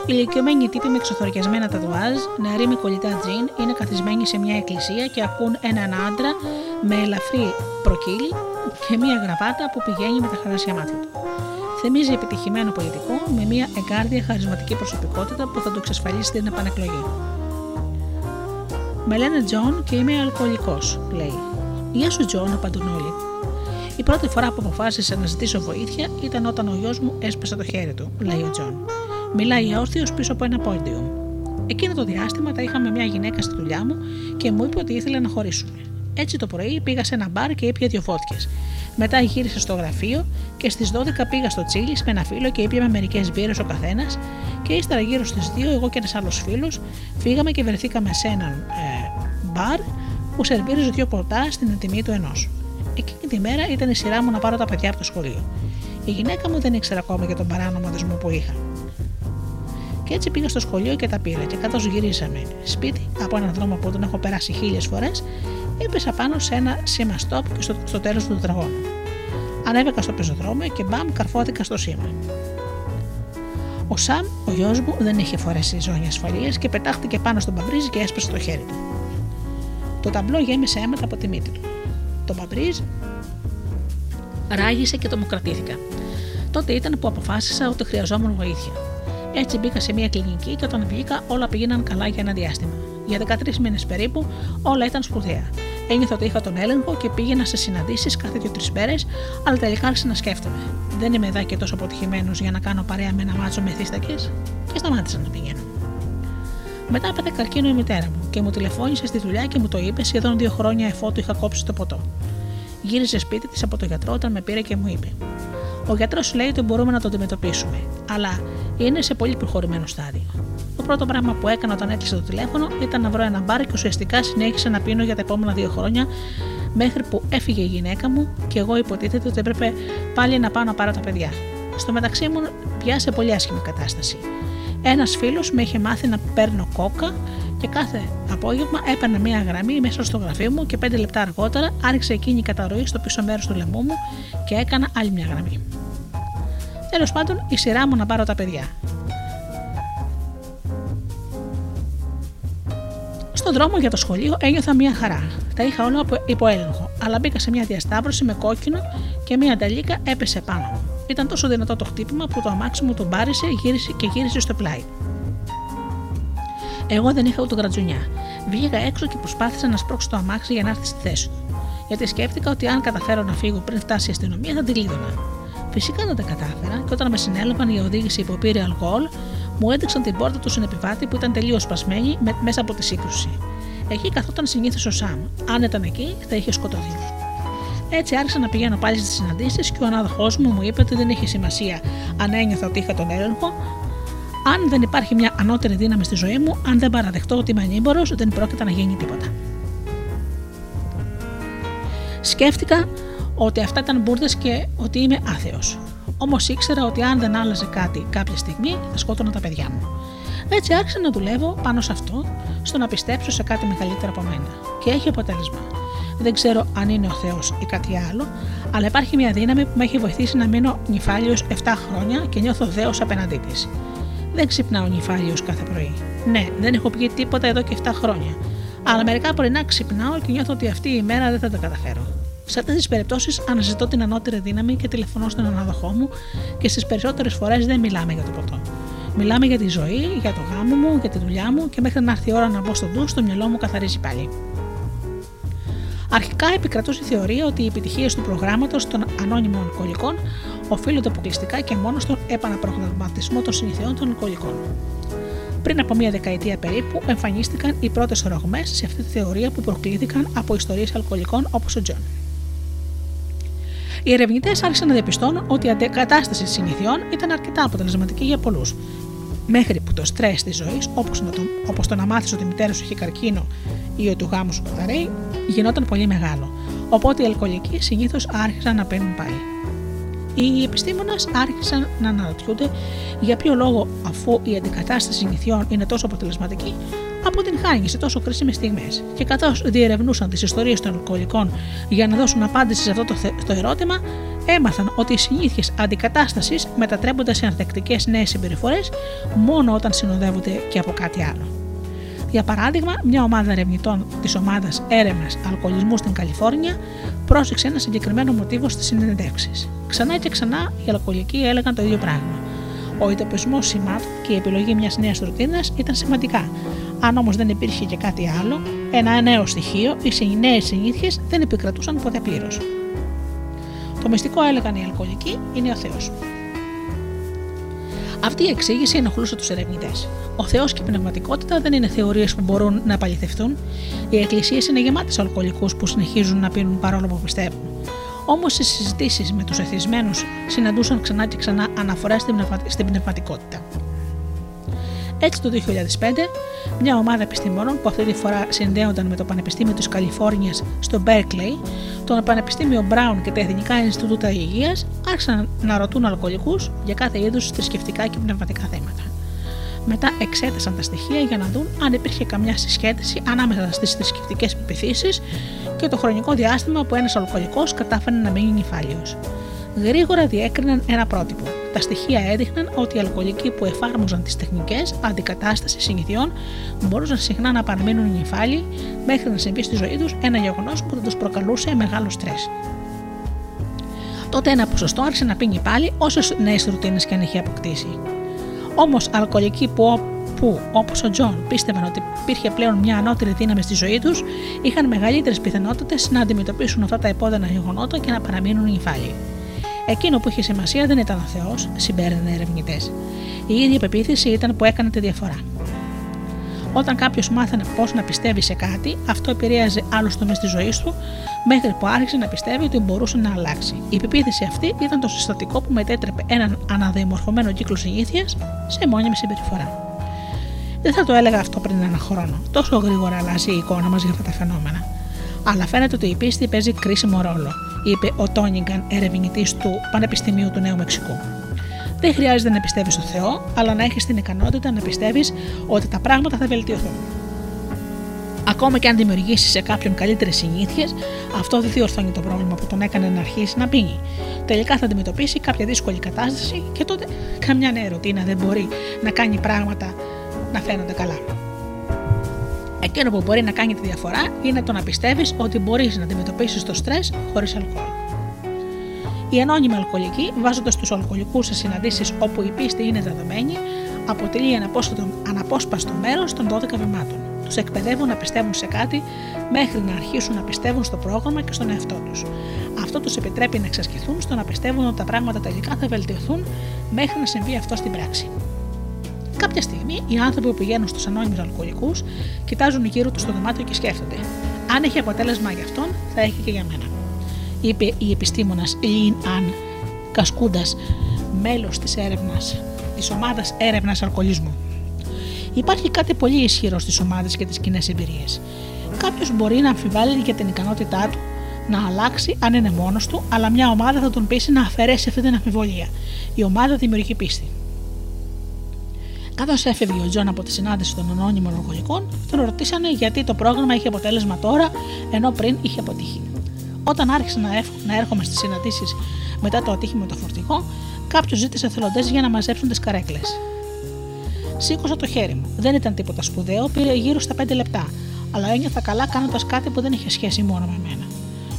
ηλικιωμένοι τύποι με ξεθωριασμένα τατουάζ, νεαροί με κολλητά τζιν, είναι καθισμένοι σε μια εκκλησία και ακούν έναν άντρα με ελαφρύ προκοίλι και μια γραβάτα που πηγαίνει με τα γαλάζια μάτια του. Θυμίζει επιτυχημένο πολιτικό με μια εγκάρδια χαρισματική προσωπικότητα που θα του εξασφαλίσει την επανεκλογή. Με λένε Τζον και είμαι αλκοολικός, λέει. Γεια σου, Τζον, απαντούν όλοι. Η πρώτη φορά που αποφάσισα να ζητήσω βοήθεια ήταν όταν ο γιος μου έσπασε το χέρι του, λέει ο Τζον. Μιλάει όρθιος πίσω από ένα πόντιουμ. Εκείνο το διάστημα τα είχαμε μια γυναίκα στη δουλειά μου και μου είπε ότι ήθελε να χωρίσουμε. Έτσι το πρωί πήγα σε ένα μπαρ και ήπια δύο φώτιε. Μετά γύρισα στο γραφείο και στις 12 πήγα στο Chili's με ένα φίλο και ήπιαμε μερικές μπύρες ο καθένας. Και ύστερα γύρω στις 2 εγώ και ένας άλλος φίλος φύγαμε και βρεθήκαμε σε έναν ε, μπαρ που σερβίριζε δύο ποτά στην τιμή του ενός. Εκείνη τη μέρα ήταν η σειρά μου να πάρω τα παιδιά από το σχολείο. Η γυναίκα μου δεν ήξερε ακόμα για τον παράνομο δεσμό που είχα. Και έτσι πήγα στο σχολείο και τα πήρα. Και καθώ γυρίσαμε σπίτι από έναν δρόμο που τον έχω περάσει χίλιες φορές, έπεσα πάνω σε ένα σήμα stop και στο, στο τέλος του τετραγώνου. Ανέβηκα στο πεζοδρόμιο και μπαμ καρφώθηκα στο σήμα. Ο Σαμ, ο γιος μου, δεν είχε φορέσει ζώνη ασφαλείας και πετάχτηκε πάνω στον παμπρίζι και έσπασε το χέρι του. Το ταμπλό γέμισε αίματα από τη μύτη του το Μπαμπρίζ, ράγισε και το μου κρατήθηκα. Τότε ήταν που αποφάσισα ότι χρειαζόμουν βοήθεια. Έτσι μπήκα σε μια κλινική και όταν βγήκα όλα πήγαιναν καλά για ένα διάστημα. Για 13 μήνες περίπου όλα ήταν σπουδαία. Ένιωθα ότι είχα τον έλεγχο και πήγαινα σε συναντήσεις κάθε δύο-τρεις μέρες, αλλά τελικά άρχισα να σκέφτομαι. Δεν είμαι εδώ και τόσο αποτυχημένος για να κάνω παρέα με ένα μάτσο με θύστακες και σταμάτησα να πηγαίνω. Μετά έπαθε καρκίνο η μητέρα μου και μου τηλεφώνησε στη δουλειά και μου το είπε σχεδόν δύο χρόνια εφότου είχα κόψει το ποτό. Γύρισε σπίτι της από τον γιατρό όταν με πήρε και μου είπε: Ο γιατρός λέει ότι μπορούμε να το αντιμετωπίσουμε, αλλά είναι σε πολύ προχωρημένο στάδιο. Το πρώτο πράγμα που έκανα όταν έκλεισε το τηλέφωνο ήταν να βρω ένα μπαρ και ουσιαστικά συνέχισα να πίνω για τα επόμενα δύο χρόνια μέχρι που έφυγε η γυναίκα μου και εγώ υποτίθεται ότι έπρεπε πάλι να πάω να πάρω τα παιδιά. Στο μεταξύ μου πια σε πολύ άσχημη κατάσταση. Ένας φίλος με είχε μάθει να παίρνω κόκα και κάθε απόγευμα έπαιρνε μία γραμμή μέσα στο γραφείο μου και πέντε λεπτά αργότερα άρχισε εκείνη η καταρροή στο πίσω μέρος του λαιμού μου και έκανα άλλη μια γραμμή. Τέλος πάντων, η σειρά μου να πάρω τα παιδιά. Στον δρόμο για το σχολείο ένιωθα μια χαρά. Τα είχα όλα υπό έλεγχο, αλλά μπήκα σε μια διασταύρωση με κόκκινο και μια ανταλίκα έπεσε πάνω μου. Ήταν τόσο δυνατό το χτύπημα που το αμάξι μου τον πάρισε και γύρισε στο πλάι. Εγώ δεν είχα ούτε γρατζουνιά. Βγήκα έξω και προσπάθησα να σπρώξω το αμάξι για να έρθει στη θέση του. Γιατί σκέφτηκα ότι αν καταφέρω να φύγω πριν φτάσει η αστυνομία θα την κλείδωνα. Φυσικά δεν τα κατάφερα και όταν με συνέλαβαν η οδήγηση υποπήρε αλκοόλ, μου έδειξαν την πόρτα του συνεπιβάτη που ήταν τελείως σπασμένη μέσα από τη σύγκρουση. Εκεί καθόταν συνήθως ο Σαμ. Αν ήταν εκεί, θα είχε σκοτωθεί. Έτσι άρχισα να πηγαίνω πάλι στις συναντήσεις και ο ανάδοχός μου μου είπε ότι δεν είχε σημασία αν ένιωθα ότι είχα τον έλεγχο, Αν δεν υπάρχει μια ανώτερη δύναμη στη ζωή μου, αν δεν παραδεχτώ ότι είμαι ανήμπορος, δεν πρόκειται να γίνει τίποτα. Σκέφτηκα ότι αυτά ήταν μπουρδες και ότι είμαι άθεος. Όμως ήξερα ότι αν δεν άλλαζε κάτι κάποια στιγμή, θα σκότωνα τα παιδιά μου. Έτσι άρχισα να δουλεύω πάνω σε αυτό, στο να πιστέψω σε κάτι μεγαλύτερο από μένα. Και έχει αποτέλεσμα. Δεν ξέρω αν είναι ο Θεός ή κάτι άλλο, αλλά υπάρχει μια δύναμη που με έχει βοηθήσει να μείνω νυφάλιος 7 χρόνια και νιώθω δέο απέναντί της. Δεν ξυπνάω νυφάλιος κάθε πρωί. Ναι, δεν έχω πει τίποτα εδώ και 7 χρόνια. Αλλά μερικά πρωινά ξυπνάω και νιώθω ότι αυτή η μέρα δεν θα τα καταφέρω. Σε αυτές τις περιπτώσεις αναζητώ την ανώτερη δύναμη και τηλεφωνώ στον αναδοχό μου και στις περισσότερες φορές δεν μιλάμε για το ποτό. Μιλάμε για τη ζωή, για το γάμο μου, για τη δουλειά μου και μέχρι να έρθει η ώρα να μπω στο ντους, το μυαλό μου καθαρίζει πάλι. Αρχικά επικρατούσε η θεωρία ότι οι επιτυχίες του προγράμματος των ανώνυμων αλκοολικών οφείλονται αποκλειστικά και μόνο στον επαναπρογραμματισμό των συνηθιών των αλκοολικών. Πριν από μία δεκαετία περίπου, εμφανίστηκαν οι πρώτες ρωγμές σε αυτή τη θεωρία που προκλήθηκαν από ιστορίες αλκοολικών όπως ο Τζον. Οι ερευνητές άρχισαν να διαπιστώνουν ότι η αντικατάσταση συνηθιών ήταν αρκετά αποτελεσματική για πολλούς. Μέχρι που το στρες της ζωής, όπως το, όπως το να μάθεις ότι η μητέρα σου έχει καρκίνο ή ότι ο γάμος σου καταραίει, γινόταν πολύ μεγάλο. Οπότε οι αλκοολικοί συνήθως άρχισαν να παίρνουν πάλι. Οι επιστήμονες άρχισαν να αναρωτιούνται για ποιο λόγο, αφού η αντικατάσταση συνηθιών είναι τόσο αποτελεσματική, από την χάνει σε τόσο κρίσιμες στιγμές. Και καθώς διερευνούσαν τις ιστορίες των αλκοολικών για να δώσουν απάντηση σε αυτό το, το ερώτημα, έμαθαν ότι οι συνήθειε αντικατάσταση μετατρέπονται σε ανθεκτικές νέες συμπεριφορές μόνο όταν συνοδεύονται και από κάτι άλλο. Για παράδειγμα, μια ομάδα ερευνητών της ομάδας έρευνας αλκοολισμού στην Καλιφόρνια πρόσεξε ένα συγκεκριμένο μοτίβο στις συνεντεύξεις. Ξανά και ξανά οι αλκοολικοί έλεγαν το ίδιο πράγμα. Ο ειδοποιησμό σημάτων και η επιλογή μιας νέας ρουτίνας ήταν σημαντικά. Αν όμως δεν υπήρχε και κάτι άλλο, ένα νέο στοιχείο, οι νέες συνήθειες δεν επικρατούσαν ποτέ πλήρως. Το μυστικό έλεγαν οι αλκοολικοί είναι ο Θεός. Αυτή η εξήγηση ενοχλούσε τους ερευνητές. Ο Θεός και η πνευματικότητα δεν είναι θεωρίες που μπορούν να επαληθευτούν. Οι εκκλησίες είναι γεμάτες αλκοολικούς που συνεχίζουν να πίνουν παρόλο που πιστεύουν. Όμως στι συζητήσεις με τους εθισμένους συναντούσαν ξανά και ξανά αναφορέ στην πνευματικότητα. Έτσι το 2005, μια ομάδα επιστημόνων που αυτή τη φορά συνδέονταν με το Πανεπιστήμιο της Καλιφόρνιας στο Berkeley, το Πανεπιστήμιο Brown και τα Εθνικά Ινστιτούτα Υγείας άρχισαν να ρωτούν αλκοολικούς για κάθε είδους θρησκευτικά και πνευματικά θέματα. Μετά εξέτασαν τα στοιχεία για να δουν αν υπήρχε καμιά συσχέτιση ανάμεσα στις θρησκευτικές πεπιθήσεις και το χρονικό διάστημα που ένας αλκοολικός κατάφερε να μείνει νυφάλιος. Γρήγορα διέκριναν ένα πρότυπο τα στοιχεία έδειχναν ότι οι αλκοολικοί που εφάρμοζαν τις τεχνικές αντικατάστασης συνηθιών μπορούσαν συχνά να παραμείνουν νυφάλιοι μέχρι να συμβεί στη ζωή τους ένα γεγονός που θα τους προκαλούσε μεγάλο στρες. Τότε ένα ποσοστό άρχισε να πίνει πάλι όσες νέες ρουτίνες κι αν είχε αποκτήσει. Όμως, αλκοολικοί που, που όπως ο Τζον πίστευαν ότι υπήρχε πλέον μια ανώτερη δύναμη στη ζωή τους, είχαν μεγαλύτερες πιθανότητες να αντιμετωπίσουν αυτά τα επώδυνα γεγονότα και να παραμείνουν νυφάλιοι. Εκείνο που είχε σημασία δεν ήταν ο Θεός, συμπέρανε ερευνητές. Η ίδια πεποίθηση ήταν που έκανε τη διαφορά. Όταν κάποιος μάθανε πώς να πιστεύει σε κάτι, αυτό επηρέαζε άλλους τομείς της ζωής του, μέχρι που άρχισε να πιστεύει ότι μπορούσε να αλλάξει. Η πεποίθηση αυτή ήταν το συστατικό που μετέτρεπε έναν αναδημορφωμένο κύκλο συνήθειας σε μόνιμη συμπεριφορά. Δεν θα το έλεγα αυτό πριν ένα χρόνο. Τόσο γρήγορα αλλάζει η εικόνα μας για αυτά τα φαινόμενα. Αλλά φαίνεται ότι η πίστη παίζει κρίσιμο ρόλο είπε ο Τόνιγκαν, ερευνητής του Πανεπιστημίου του Νέου Μεξικού. Δεν χρειάζεται να πιστεύεις στο Θεό, αλλά να έχεις την ικανότητα να πιστεύεις ότι τα πράγματα θα βελτιωθούν. Ακόμα και αν δημιουργήσεις σε κάποιον καλύτερες συνήθειες, αυτό δεν διορθώνει το πρόβλημα που τον έκανε να αρχίσει να πίνει. Τελικά θα αντιμετωπίσει κάποια δύσκολη κατάσταση και τότε καμιά νέα ρουτίνα δεν μπορεί να κάνει πράγματα να φαίνονται καλά. Εκείνο που μπορεί να κάνει τη διαφορά είναι το να πιστεύεις ότι μπορείς να αντιμετωπίσεις το στρες χωρίς αλκοόλ. Οι ανώνυμοι αλκοολικοί, βάζοντας τους αλκοολικούς σε συναντήσεις όπου η πίστη είναι δεδομένη, αποτελεί αναπόσπαστο μέρος των 12 βημάτων. Τους εκπαιδεύουν να πιστεύουν σε κάτι μέχρι να αρχίσουν να πιστεύουν στο πρόγραμμα και στον εαυτό τους. Αυτό τους επιτρέπει να εξασκηθούν στο να πιστεύουν ότι τα πράγματα τελικά θα βελτιωθούν μέχρι να συμβεί αυτό στην πράξη. Κάποια στιγμή οι άνθρωποι που πηγαίνουν στους ανώνυμους αλκοολικούς κοιτάζουν γύρω τους στο δωμάτιο και σκέφτονται: Αν έχει αποτέλεσμα για αυτόν, θα έχει και για μένα. Είπε η επιστήμονας Λίν Αν Κασκούντας, μέλος της έρευνας της ομάδας έρευνας αλκοολισμού. Υπάρχει κάτι πολύ ισχυρό στις ομάδες και τις κοινές εμπειρίες. Κάποιος μπορεί να αμφιβάλλει για την ικανότητά του να αλλάξει αν είναι μόνος του, αλλά μια ομάδα θα τον πείσει να αφαιρέσει αυτή την αμφιβολία. Η ομάδα δημιουργεί πίστη. Καθώς έφευγε ο Τζον από τη συνάντηση των ανώνυμων αλκοολικών, τον ρωτήσανε γιατί το πρόγραμμα είχε αποτέλεσμα τώρα, ενώ πριν είχε αποτύχει. Όταν άρχισα να, να έρχομαι στις συναντήσεις μετά το ατύχημα το φορτηγό, κάποιος ζήτησε εθελοντές για να μαζέψουν τις καρέκλες. Σήκωσα το χέρι μου. Δεν ήταν τίποτα σπουδαίο, πήρε γύρω στα 5 λεπτά, αλλά ένιωθα καλά κάνοντας κάτι που δεν είχε σχέση μόνο με μένα.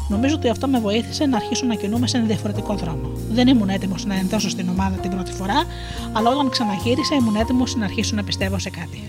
Νομίζω ότι αυτό με βοήθησε να αρχίσω να κινούμε σε ένα διαφορετικό δρόμο. Δεν ήμουν έτοιμος να ενδώσω στην ομάδα την πρώτη φορά, αλλά όταν ξαναγύρισα ήμουν έτοιμος να αρχίσω να πιστεύω σε κάτι.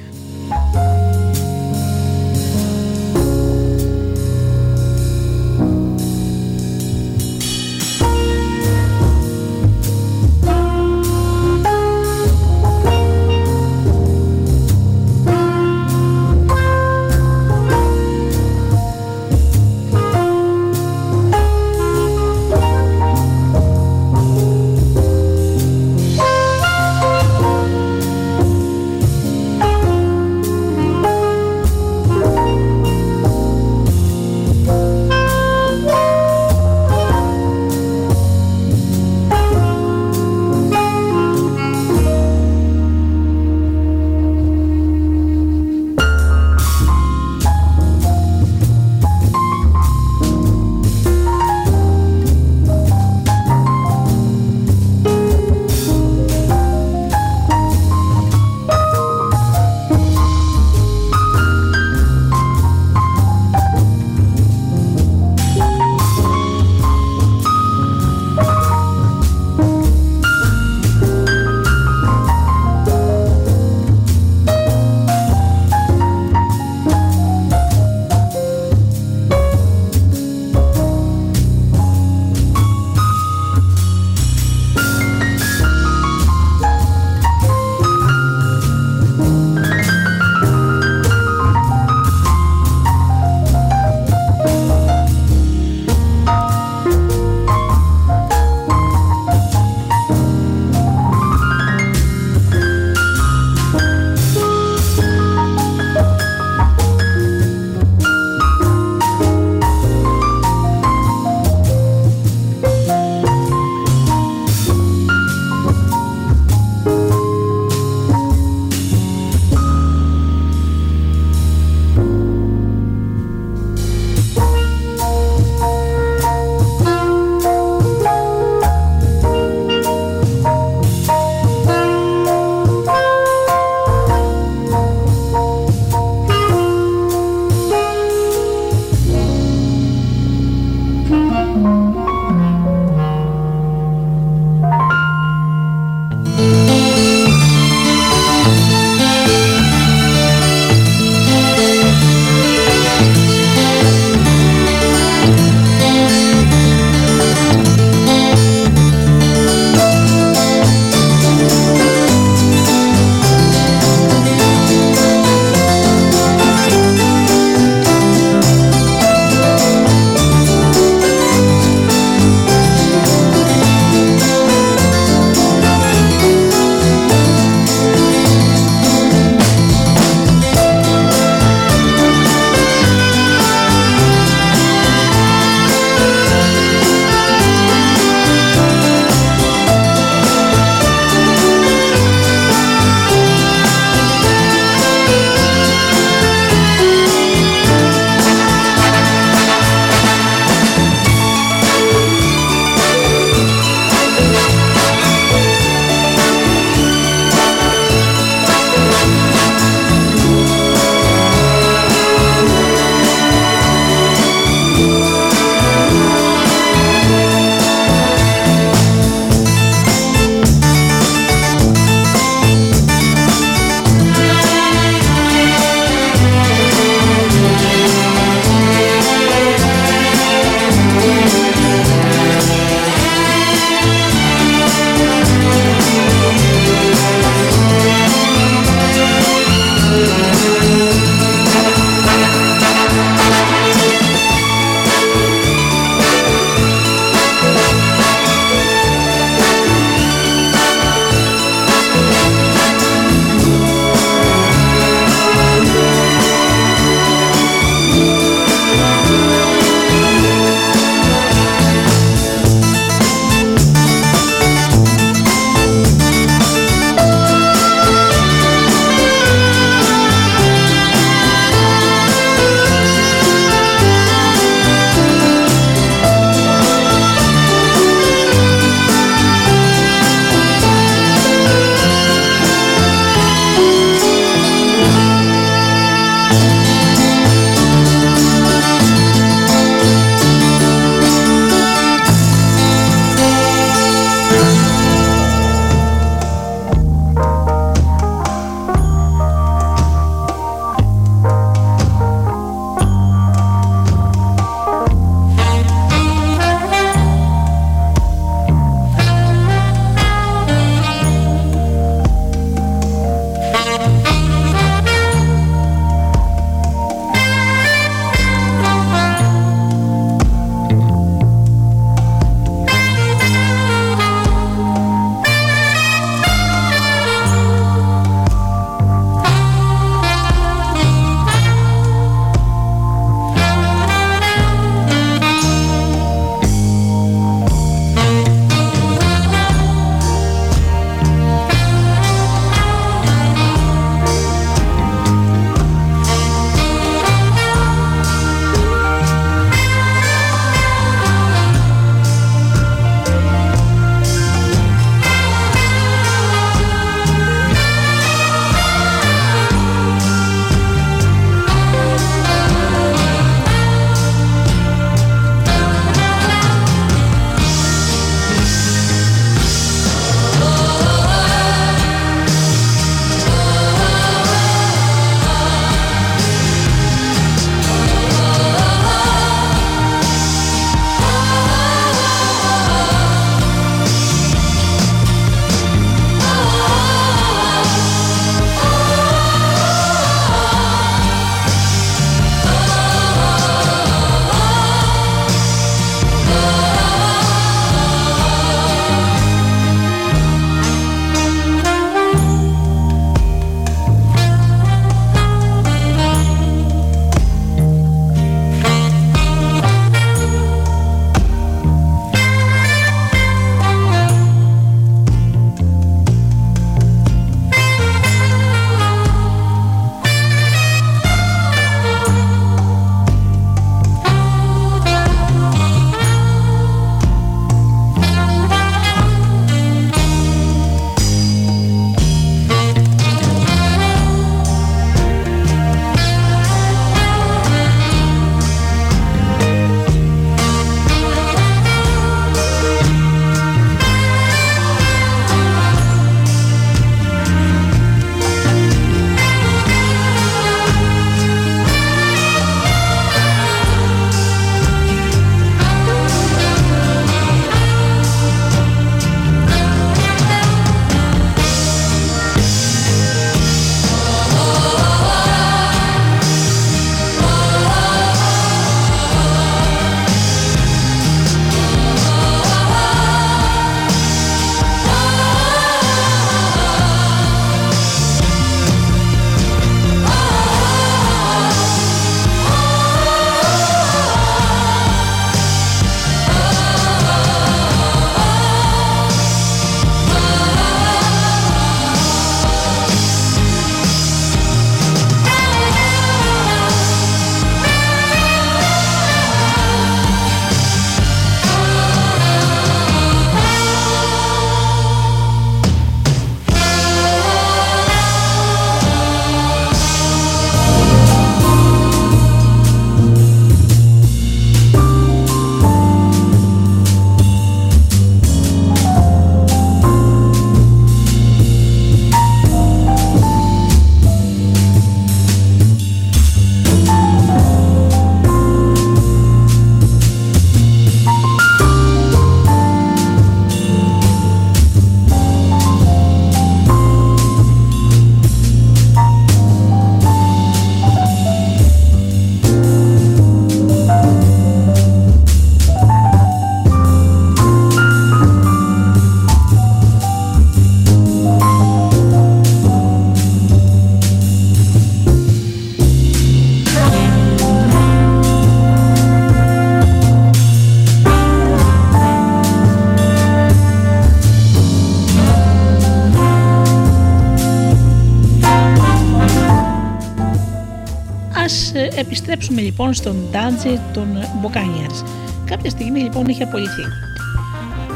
Επιστρέψουμε λοιπόν στον Ντάντζι των Buccaneers. Κάποια στιγμή λοιπόν είχε απολυθεί.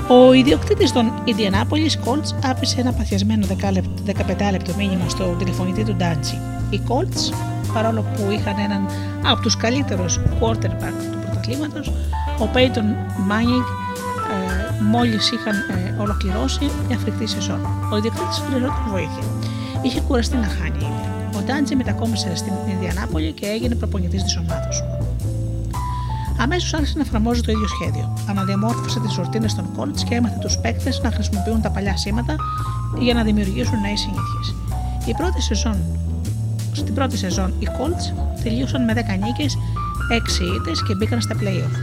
Ο ιδιοκτήτης των Indianapolis Colts άφησε ένα παθιασμένο 15 λεπτό μήνυμα στο τηλεφωνητή του Ντάντζι. Οι Colts, παρόλο που είχαν έναν από τους καλύτερους quarterback του πρωταθλήματος, ο Peyton Manning, ε, μόλις είχαν ε, ολοκληρώσει μια φρικτή σεζόν. Ο ιδιοκτήτης χρειαζόταν βοήθεια. Είχε κουραστεί να χάνει. Ο Ντάντζι μετακόμισε στην Ινδιανάπολη και έγινε προπονητής της ομάδας. Αμέσως άρχισε να εφαρμόζει το ίδιο σχέδιο. Αναδιαμόρφωσε τις ρουτίνε των Colts και έμαθε τους παίκτες να χρησιμοποιούν τα παλιά σήματα για να δημιουργήσουν νέες συνήθειες. Η πρώτη σεζόν, στην πρώτη σεζόν, οι Colts τελείωσαν με 10 νίκες, 6 ήττες και μπήκαν στα playoff.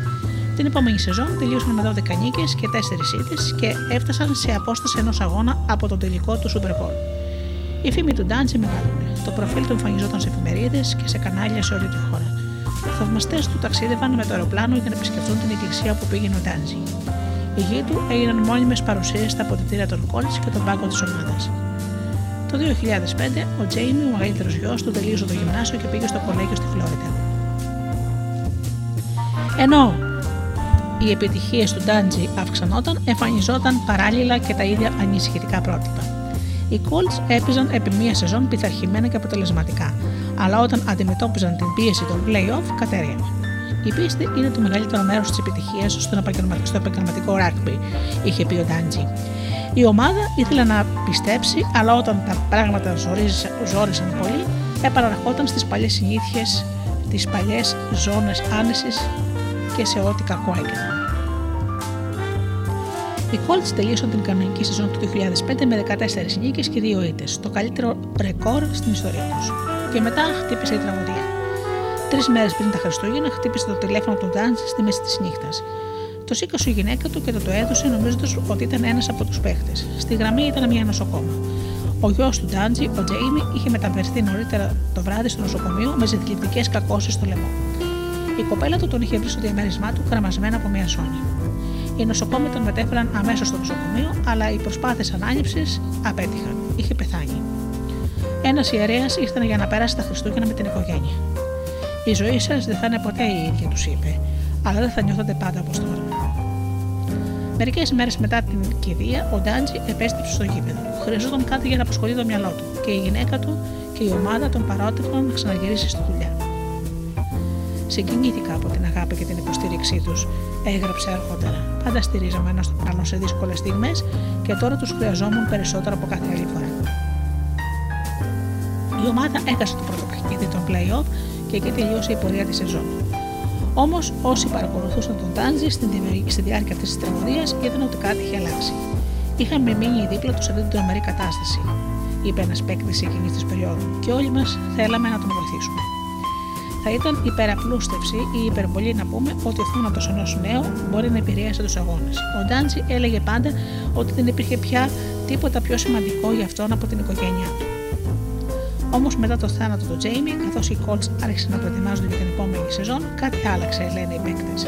Την επόμενη σεζόν τελείωσαν με 12 νίκες και 4 ήττες και έφτασαν σε απόσταση ενός αγώνα από τον τελικό του Super Bowl. Η φήμη του Ντάντζι μεγάλωνε. Το προφίλ του εμφανιζόταν σε εφημερίδες και σε κανάλια σε όλη τη χώρα. Θαυμαστές του ταξίδευαν με το αεροπλάνο για να επισκεφτούν την εκκλησία που πήγαινε ο Ντάντζι. Οι γη του έγιναν μόνιμες παρουσίες στα αποδητήρια των Κόλτ και τον πάγκο της ομάδας. Το 2005, ο Τζέιμι, ο μεγαλύτερος γιος του, τελείωσε το γυμνάσιο και πήγε στο κολέγιο στη Φλόριντα. Ενώ οι επιτυχίες του Ντάντζι αυξανόταν, εμφανιζόταν παράλληλα και τα ίδια ανησυχητικά πρότυπα. Οι Colts έπαιζαν επί μία σεζόν πειθαρχημένα και αποτελεσματικά, αλλά όταν αντιμετώπιζαν την πίεση των playoff, κατέρευαν. Η πίστη είναι το μεγαλύτερο μέρος της επιτυχίας στο επαγγελματικό rugby, είχε πει ο Ντάντζι. Η ομάδα ήθελε να πιστέψει, αλλά όταν τα πράγματα ζόρισαν πολύ, επαναρχόταν στις παλιές συνήθειες, τις παλιές ζώνες άνεσης και σε ό,τι κακό έκαναν. Οι Colts τελείωσαν την κανονική σεζόν του 2005 με 14 νίκες και 2 ήττε, το καλύτερο ρεκόρ στην ιστορία τους. Και μετά χτύπησε η τραγωδία. Τρεις μέρες πριν τα Χριστούγεννα χτύπησε το τηλέφωνο του Ντάντζ στη μέση της νύχτας. Το σήκωσε η γυναίκα του και το το έδωσε νομίζοντας ότι ήταν ένας από τους παίχτες. Στη γραμμή ήταν μια νοσοκόμα. Ο γιος του Ντάντζι, ο Τζέιμι, είχε μεταφερθεί νωρίτερα το βράδυ στο νοσοκομείο με ζητητικέ κακώσεις στο λαιμό. Η κοπέλα του τον είχε βρει στο διαμέρισμά του κραμασμένα από μια ζώνη. Οι νοσοκόμοι τον μετέφεραν αμέσως στο νοσοκομείο, αλλά οι προσπάθειες ανάληψης απέτυχαν. Είχε πεθάνει. Ένας ιερέας ήρθε για να περάσει τα Χριστούγεννα με την οικογένεια. Η ζωή σας δεν θα είναι ποτέ η ίδια, τους είπε, αλλά δεν θα νιώθετε πάντα όπως τώρα. Μερικές μέρες μετά την κηδεία, ο Ντάντζι επέστρεψε στο γήπεδο. Χρειαζόταν κάτι για να αποσχολεί το μυαλό του και η γυναίκα του και η ομάδα τον παρότριναν να ξαναγυρίσει στη δουλειά. Συγκινήθηκα από την αγάπη και την υποστήριξή τους, έγραψε αργότερα. Πάντα στηρίζαμε ένα τον άλλο σε δύσκολες στιγμές και τώρα τους χρειαζόμουν περισσότερο από κάθε άλλη φορά. Η ομάδα έχασε το πρώτο παιχνίδι των playoff και εκεί τελείωσε η πορεία της σεζόν. Όμως, όσοι παρακολουθούσαν τον Τάντζι στη διάρκεια αυτής της τραγωδίας είδαν ότι κάτι είχε αλλάξει. Είχαμε μείνει δίπλα τους σε αυτή την τρομερή κατάσταση, είπε ένας παίκτης εκείνης της περίοδου, και όλοι μας θέλαμε να τον βοηθήσουμε θα ήταν υπεραπλούστευση ή υπερβολή να πούμε ότι ο θάνατος ενός νέου μπορεί να επηρέασε τους αγώνες. Ο Ντάντζι έλεγε πάντα ότι δεν υπήρχε πια τίποτα πιο σημαντικό για αυτόν από την οικογένειά του. Όμως μετά το θάνατο του Τζέιμι, καθώς οι Colts άρχισαν να προετοιμάζονται για την επόμενη σεζόν, κάτι άλλαξε, λένε οι παίκτες.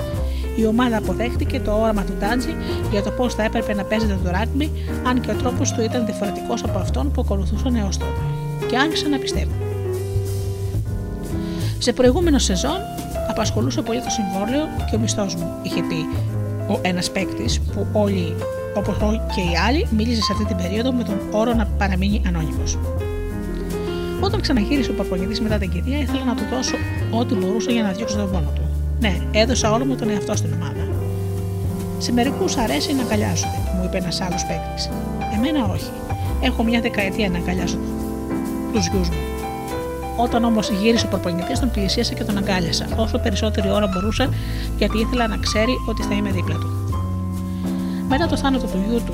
Η ομάδα αποδέχτηκε το όραμα του Ντάντζι για το πώς θα έπρεπε να παίζεται το ράγκμπι, αν και ο τρόπος του ήταν διαφορετικός από αυτόν που ακολουθούσαν έω τότε. Και άρχισαν να πιστεύουν. Σε προηγούμενο σεζόν απασχολούσε πολύ το συμβόλαιο και ο μισθός μου, είχε πει ο ένας παίκτης που όλοι, όπως και οι άλλοι, μίλησε σε αυτή την περίοδο με τον όρο να παραμείνει ανώνυμος. Όταν ξαναγύρισε ο προπονητή μετά την κηδεία, ήθελα να του δώσω ό,τι μπορούσα για να διώξω τον πόνο του. Ναι, έδωσα όλο μου τον εαυτό στην ομάδα. Σε μερικούς αρέσει να αγκαλιάζονται, μου είπε ένας άλλος παίκτης. Εμένα όχι. Έχω μια δεκαετία να αγκαλιάζω τους γιους μου. Όταν όμως γύρισε ο προπονητής, τον πλησίασα και τον αγκάλιασα όσο περισσότερη ώρα μπορούσα, γιατί ήθελα να ξέρει ότι θα είμαι δίπλα του. Μετά το θάνατο του γιού του,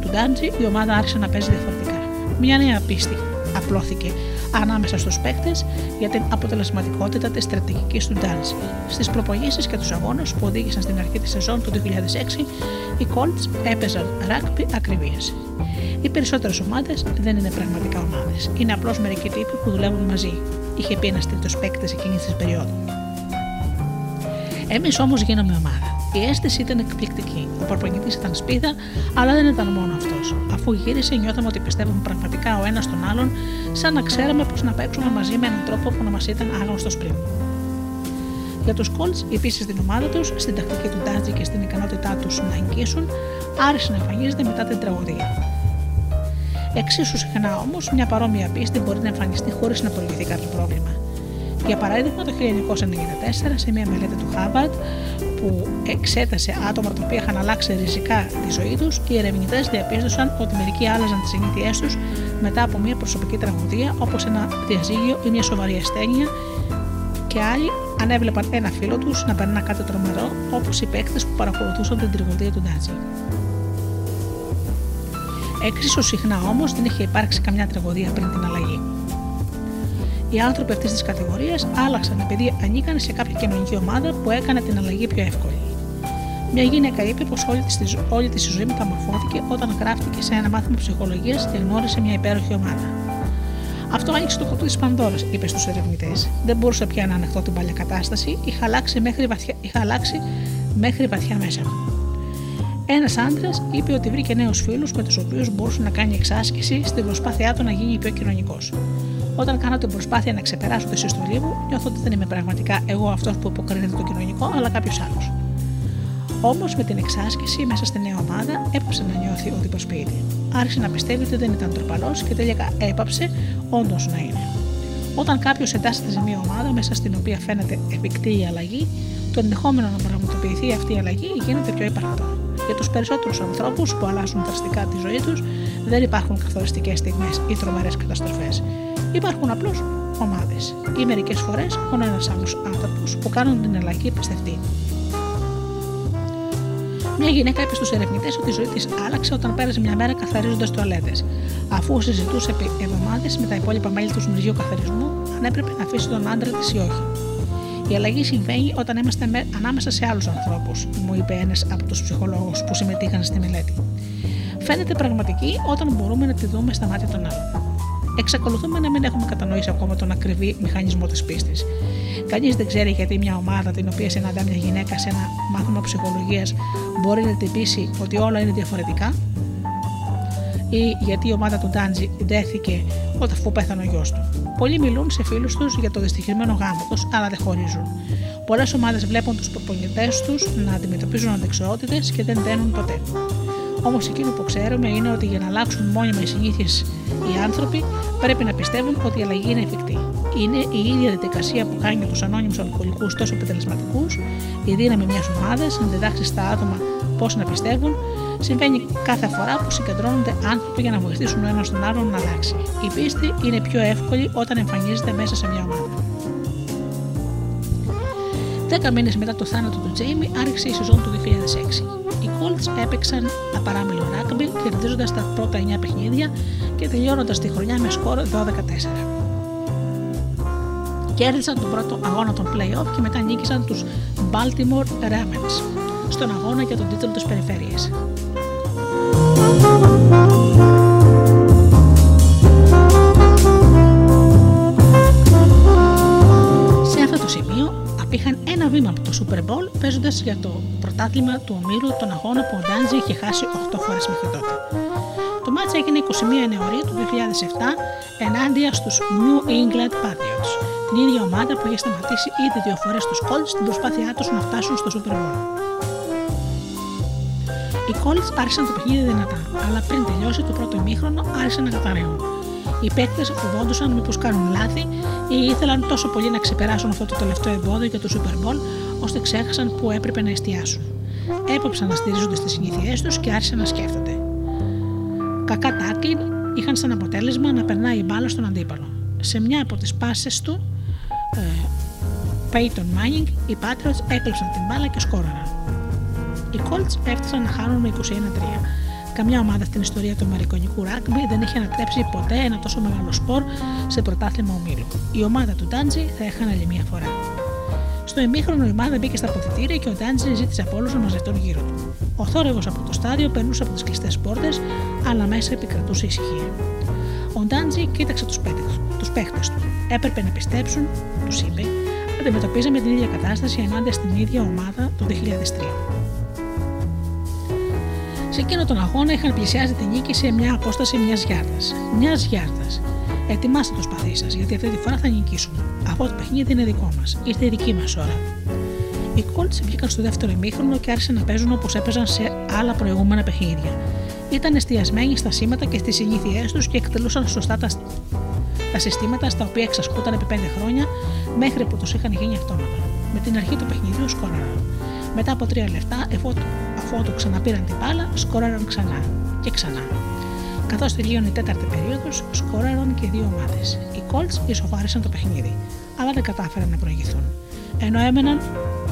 του Ντάντζι, η ομάδα άρχισε να παίζει διαφορετικά. Μια νέα πίστη απλώθηκε ανάμεσα στους παίκτες για την αποτελεσματικότητα της στρατηγικής του Ντάντζι. Στις προπονήσεις και τους αγώνες που οδήγησαν στην αρχή της σεζόν του 2006, οι Colts έπαιζαν ράκπι ακριβίας. Οι περισσότερες ομάδες δεν είναι πραγματικά ομάδες. Είναι απλώς μερικοί τύποι που δουλεύουν μαζί, είχε πει ένας τρίτος παίκτης εκείνης της περίοδου. Εμείς όμως γίναμε ομάδα. Η αίσθηση ήταν εκπληκτική. Ο προπονητής ήταν σπίδα, αλλά δεν ήταν μόνο αυτός. Αφού γύρισε, νιώθαμε ότι πιστεύουμε πραγματικά ο ένας τον άλλον, σαν να ξέραμε πώς να παίξουμε μαζί με έναν τρόπο που να μας ήταν άγνωστος πριν. Για τους Colts, η πίστη στην ομάδα τους, στην τακτική του Ντάτζι και στην ικανότητά τους να νικήσουν, άρχισε να εμφανίζεται μετά την τραγωδία. Εξίσου συχνά όμως, μια παρόμοια πίστη μπορεί να εμφανιστεί χωρίς να προηγηθεί κάποιο πρόβλημα. Για παράδειγμα, το 1994, σε μια μελέτη του Harvard που εξέτασε άτομα τα οποία είχαν αλλάξει ριζικά τη ζωή τους, οι ερευνητές διαπίστωσαν ότι μερικοί άλλαζαν τις συνήθειές τους μετά από μια προσωπική τραγωδία, όπως ένα διαζύγιο ή μια σοβαρή ασθένεια, και άλλοι αν έβλεπαν ένα φίλο τους να περνά κάτι τρομερό, όπως οι παίκτες που παρακολουθούσαν την τραγωδία του Ντάτζι. Εξίσου συχνά όμως δεν είχε υπάρξει καμιά τραγωδία πριν την αλλαγή. Οι άνθρωποι αυτής της κατηγορίας άλλαξαν επειδή ανήκαν σε κάποια κοινωνική ομάδα που έκανε την αλλαγή πιο εύκολη. Μια γυναίκα είπε πως όλη της όλη της ζωή μεταμορφώθηκε όταν γράφτηκε σε ένα μάθημα ψυχολογίας και γνώρισε μια υπέροχη ομάδα. Αυτό άνοιξε το κουτί της Πανδώρας, είπε στους ερευνητές. Δεν μπορούσα πια να ανεχθώ την παλιά κατάσταση, είχα αλλάξει μέχρι βαθιά, είχα αλλάξει μέχρι βαθιά μέσα μου. Ένας άντρας είπε ότι βρήκε νέους φίλους με τους οποίους μπορούσε να κάνει εξάσκηση στην προσπάθειά του να γίνει πιο κοινωνικός. Όταν κάνω την προσπάθεια να ξεπεράσω τη συστολή μου, νιώθω ότι δεν είμαι πραγματικά εγώ αυτός που υποκρίνεται το κοινωνικό, αλλά κάποιος άλλος. Όμως με την εξάσκηση μέσα στη νέα ομάδα έπαψε να νιώθει ότι υποσπίτι. Άρχισε να πιστεύει ότι δεν ήταν τροπαλός και τελικά έπαψε όντως να είναι. Όταν κάποιος εντάσσεται σε μια ομάδα μέσα στην οποία φαίνεται εφικτή η αλλαγή, το ενδεχόμενο να πραγματοποιηθεί αυτή η αλλαγή γίνεται πιο υπαρκτό. Για τους περισσότερους ανθρώπους που αλλάζουν δραστικά τη ζωή τους, δεν υπάρχουν καθοριστικές στιγμές ή τρομερές καταστροφές. Υπάρχουν απλώς ομάδες ή μερικές φορές μόνο ένας άλλος άνθρωπος που κάνουν την αλλαγή πιστευτή. Μια γυναίκα είπε στους ερευνητές ότι η ζωή της άλλαξε όταν πέρασε μια μέρα καθαρίζοντας τουαλέτες. Αφού συζητούσε επί εβδομάδες με τα υπόλοιπα μέλη του μυριού καθαρισμού, αν έπρεπε να αφήσει τον άντρα της ή όχι. Η αλλαγή συμβαίνει όταν είμαστε με, ανάμεσα σε άλλους ανθρώπους, μου είπε ένας από τους ψυχολόγους που συμμετείχαν στη μελέτη. Φαίνεται πραγματική όταν μπορούμε να τη δούμε στα μάτια των άλλων. Εξακολουθούμε να μην έχουμε κατανοήσει ακόμα τον ακριβή μηχανισμό της πίστης. Κανείς δεν ξέρει γιατί μια ομάδα την οποία συναντά μια γυναίκα σε ένα μάθημα ψυχολογίας μπορεί να την πείσει ότι όλα είναι διαφορετικά, ή γιατί η ομάδα του Ντάντζι δέθηκε όταν αφού πέθανε ο γιος του. Πολλοί μιλούν σε φίλους τους για το δυστυχισμένο γάμο τους, αλλά δεν χωρίζουν. Πολλές ομάδες βλέπουν τους προπονητές τους να αντιμετωπίζουν αντεξιότητε και δεν δένουν ποτέ. Όμως εκείνο που ξέρουμε είναι ότι για να αλλάξουν μόνιμα οι συνήθειες οι άνθρωποι πρέπει να πιστεύουν ότι η αλλαγή είναι εφικτή. Είναι η ίδια διαδικασία που κάνει τους ανώνυμους αλκοολικούς τόσο αποτελεσματικού, η δύναμη μιας ομάδας να διδάξει στα άτομα πώς να πιστεύουν, συμβαίνει κάθε φορά που συγκεντρώνονται άνθρωποι για να βοηθήσουν ο ένας τον άλλον να αλλάξει. Η πίστη είναι πιο εύκολη όταν εμφανίζεται μέσα σε μια ομάδα. Δέκα μήνες μετά το θάνατο του Τζέιμι άρχισε η σεζόν του 2006. Οι Colts έπαιξαν απαράμιλο ράγκμπι, κερδίζοντας τα πρώτα 9 παιχνίδια και τελειώνοντας τη χρονιά με σκορ 12-4. Κέρδισαν τον πρώτο αγώνα των playoff και μετά νίκησαν τους Baltimore Ravens στον αγώνα για τον τίτλο της περιφέρειας. Σε αυτό το σημείο απήχαν ένα βήμα από το Super Bowl παίζοντας για το πρωτάθλημα του ομίλου τον αγώνα που ο Ντάντζι είχε χάσει 8 φορές μέχρι τότε. Το μάτσα έγινε 21 Ιανουαρίου του 2007 ενάντια στους New England Patriots, την ίδια ομάδα που είχε σταματήσει ήδη δύο φορές τους Colts στην προσπάθειά τους να φτάσουν στο Super Bowl. Οι Colts άρχισαν το παιχνίδι δυνατά, αλλά πριν τελειώσει το πρώτο ημίχρονο άρχισαν να καταραίουν. Οι παίκτες φοβόντουσαν μήπως κάνουν λάθη ή ήθελαν τόσο πολύ να ξεπεράσουν αυτό το τελευταίο εμπόδιο για το Super Bowl, ώστε ξέχασαν που έπρεπε να εστιάσουν. Έπαψαν να στηρίζονται στις συνήθειές τους και άρχισαν να σκέφτονται. Κακά τάκλιν είχαν σαν αποτέλεσμα να περνάει η μπάλα στον αντίπαλο. Σε μια από τις πάσει του, ε, Peyton Manning, οι Patriots έκλεψαν την μπάλα και σκόραραν. Οι Colts έφτασαν να χάνουν με 21-3. Καμιά ομάδα στην ιστορία του Αμερικανικού ράγκμπι δεν είχε ανατρέψει ποτέ ένα τόσο μεγάλο σπορ σε πρωτάθλημα ομίλου. Η ομάδα του Ντάντζι θα έχανε άλλη μία φορά. Στο ημίχρονο η ομάδα μπήκε στα αποθητήρια και ο Ντάντζι ζήτησε από όλους να μαζευτούν γύρω του. Ο θόρυβος από το στάδιο περνούσε από τις κλειστές πόρτες, αλλά μέσα επικρατούσε ησυχία. Ο Ντάντζι κοίταξε τους παίχτε τους. Έπρεπε να πιστέψουν, τους είπε, αντιμετωπίζαμε την ίδια κατάσταση ενάντια στην ίδια ομάδα το 2003. Σε εκείνο τον αγώνα είχαν πλησιάσει την νίκη σε μια απόσταση μιας γιάρδα. Μιας γιάρδα. Ετοιμάστε το σπαθί σας, γιατί αυτή τη φορά θα νικήσουμε. Αυτό το παιχνίδι είναι δικό μας. Ήρθε η δική μας ώρα. Οι Colts βγήκαν στο δεύτερο ημίχρονο και άρχισαν να παίζουν όπως έπαιζαν σε άλλα προηγούμενα παιχνίδια. Ήταν εστιασμένοι στα σήματα και στις συνήθειές τους και εκτελούσαν σωστά τα, τα συστήματα στα οποία εξασκούταν επί 5 χρόνια μέχρι που τους είχαν γίνει αυτόματα. Με την αρχή του παιχνιδιού σκόραραν. Μετά από 3 λεπτά, αφού το ξαναπήραν την μπάλα, σκόραραν ξανά και ξανά. Καθώς τελείωνε η τέταρτη περίοδος, σκόραραν και οι δύο ομάδες. Οι Colts ισοφάρισαν το παιχνίδι, αλλά δεν κατάφεραν να προηγηθούν. Ενώ έμεναν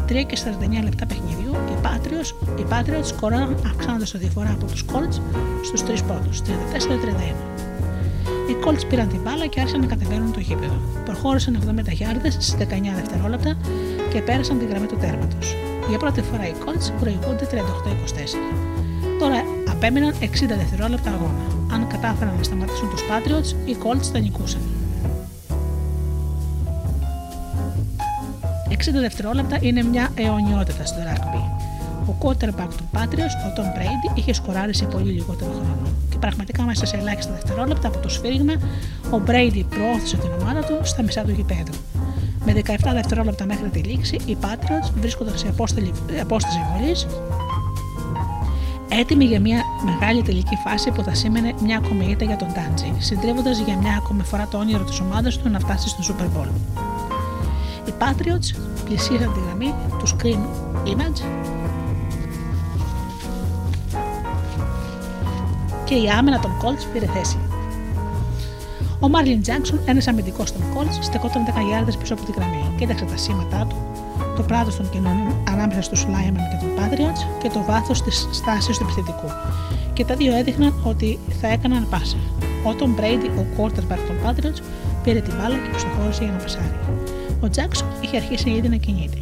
3 και 49 λεπτά παιχνιδιού, οι Patriots, οι Patriots σκόραραν αυξάνοντας τη διαφορά από τους Colts στους 3 πόντους, 34-31. Οι Colts πήραν την μπάλα και άρχισαν να κατεβαίνουν το γήπεδο. Προχώρησαν 70 γιάρδε στις 19 δευτερόλεπτα και πέρασαν τη γραμμή του τέρματος. Για πρώτη φορά οι Colts προηγούνται 38-24. Τώρα απέμειναν 60 δευτερόλεπτα αγώνα. Αν κατάφεραν να σταματήσουν τους Patriots, οι Colts θα νικούσαν. 60 δευτερόλεπτα είναι μια αιωνιότητα στο rugby. Ο quarterback του Patriots, ο Tom Brady, είχε σκοράρει σε πολύ λιγότερο χρόνο. Και πραγματικά μέσα σε ελάχιστα δευτερόλεπτα από το σφύριγμα, ο Brady προώθησε την ομάδα του στα μισά του γηπέδου. Με 17 δευτερόλεπτα μέχρι τη λήξη, οι Patriots βρίσκονταν σε απόσταση βολής έτοιμοι για μια μεγάλη τελική φάση που θα σήμαινε μια ακόμη ήττα για τον Τάντζι, συντρίβοντα για μια ακόμη φορά το όνειρο της ομάδας του να φτάσει στο Super Bowl. Οι Patriots πλησίασαν τη γραμμή του Screen Image και η άμενα των Colts πήρε θέση. Ο Μάρλιν Τζάξον, ένας αμυντικός των Colts, στεκόταν 10 γιάρδες πίσω από τη γραμμή. Κοίταξε τα σήματα του, το πλάτο των κοινών ανάμεσα στους Lyman και τον Patriots και το βάθος της στάσης του επιθετικού. Και τα δύο έδειχναν ότι θα έκαναν πάσα. Όταν Brady, ο quarterback των Patriots, πήρε την μπάλα και προστοχώρησε για να πασάρει. Ο Τζάξον είχε αρχίσει ήδη να κινείται.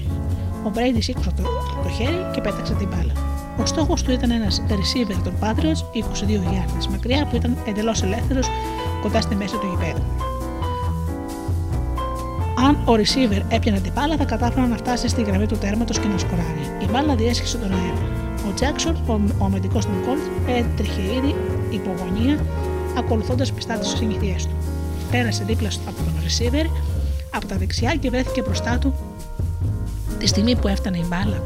Ο Brady σήκωσε το, το χέρι και πέταξε την μπάλα. Ο στόχος του ήταν ένας receiver των Patriots 22 γιάρδες μακριά που ήταν εντελώς ελεύθερος κοντά στη μέση του γηπέδου. Αν ο receiver έπιανε την μπάλα, θα κατάφεραν να φτάσει στη γραμμή του τέρματος και να σκοράρει. Η μπάλα διέσχισε τον αέρα. Ο Τζάξον, ο, ο αμυντικός των Colts, έτρεχε ήδη υπογωνία, ακολουθώντας πιστά τις συνήθειέ του. Πέρασε δίπλα από τον receiver από τα δεξιά και βρέθηκε μπροστά του τη στιγμή που έφτανε η μπάλα.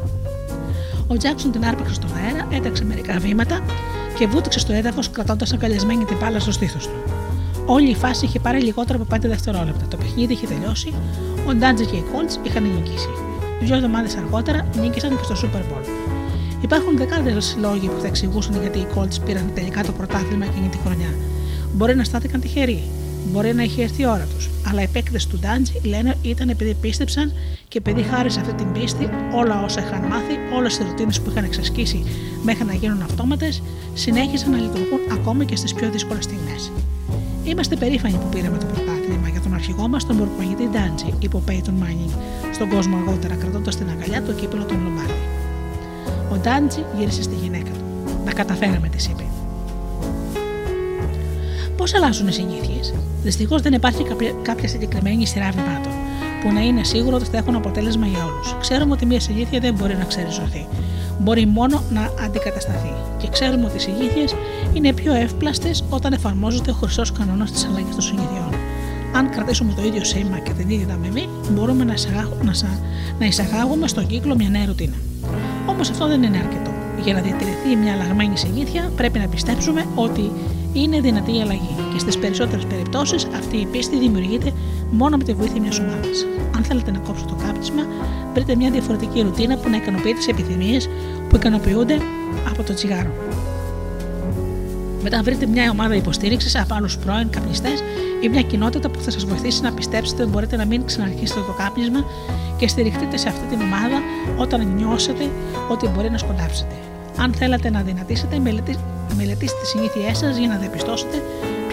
Ο Τζάξον την άρπαξε στον αέρα, έταξε μερικά βήματα και βούτυξε στο έδαφος κρατώντας αγκαλιασμένη την μπάλα στο στήθος του. Όλη η φάση είχε πάρει λιγότερο από 5 δευτερόλεπτα. Το παιχνίδι είχε τελειώσει, ο Ντάντζε και οι Colts είχαν νικήσει. Δύο εβδομάδες αργότερα νίκησαν και στο Super Bowl. Υπάρχουν δεκάδες λόγοι που θα εξηγούσαν γιατί οι Colts πήραν τελικά το πρωτάθλημα εκείνη τη χρονιά. Μπορεί να στάθηκαν τυχεροί, μπορεί να είχε έρθει η ώρα τους, αλλά οι παίκτες του Ντάντζι λένε ήταν επειδή πίστεψαν και επειδή χάρη σε αυτή την πίστη όλα όσα είχαν μάθει, όλες τι ρουτίνες που είχαν εξασκήσει μέχρι να γίνουν αυτόματες, συνέχισαν να λειτουργούν ακόμα και στις πιο δύσκολες στιγμές. Είμαστε περήφανοι που πήραμε το πρωτάθλημα για τον αρχηγό μας, τον Μορκογητή Ντάντζι, είπε ο Πέιτον Μάνινγκ στον κόσμο αργότερα, κρατώντας την αγκαλιά του κύπελο των Λομπάρδι. Ο Ντάντζι γύρισε στη γυναίκα του. Να καταφέραμε, της είπε. Πώς αλλάζουν οι συνήθειες; Δυστυχώς δεν υπάρχει κάποια συγκεκριμένη σειρά βημάτων που να είναι σίγουρο ότι θα έχουν αποτέλεσμα για όλους. Ξέρουμε ότι μια συνήθεια δεν μπορεί να ξεριζωθεί μπορεί μόνο να αντικατασταθεί. Και ξέρουμε ότι οι συνήθειε είναι πιο εύπλαστες όταν εφαρμόζεται ο χρυσό κανόνας της αλλαγής των συνήθειών. Αν κρατήσουμε το ίδιο σήμα και την ίδια δαμεβή, μπορούμε να, εισαγάγουμε, να εισαγάγουμε στον κύκλο μια νέα ρουτίνα. Όμως αυτό δεν είναι αρκετό. Για να διατηρηθεί μια αλλαγμένη συνήθεια, πρέπει να πιστέψουμε ότι είναι δυνατή η αλλαγή και στις περισσότερες περιπτώσεις αυτή η πίστη δημιουργείται μόνο με τη βοήθεια μιας ομάδας. Αν θέλετε να κόψετε το κάπνισμα, βρείτε μια διαφορετική ρουτίνα που να ικανοποιεί τις επιθυμίες που ικανοποιούνται από το τσιγάρο. Μετά βρείτε μια ομάδα υποστήριξης από άλλους πρώην καπνιστές ή μια κοινότητα που θα σας βοηθήσει να πιστέψετε ότι μπορείτε να μην ξαναρχίσετε το κάπνισμα και στηριχτείτε σε αυτή την ομάδα όταν νιώσετε ότι μπορεί να σκοντάψετε. Αν θέλετε να δυνατήσετε, μελετήστε τις συνήθειές σας για να διαπιστώσετε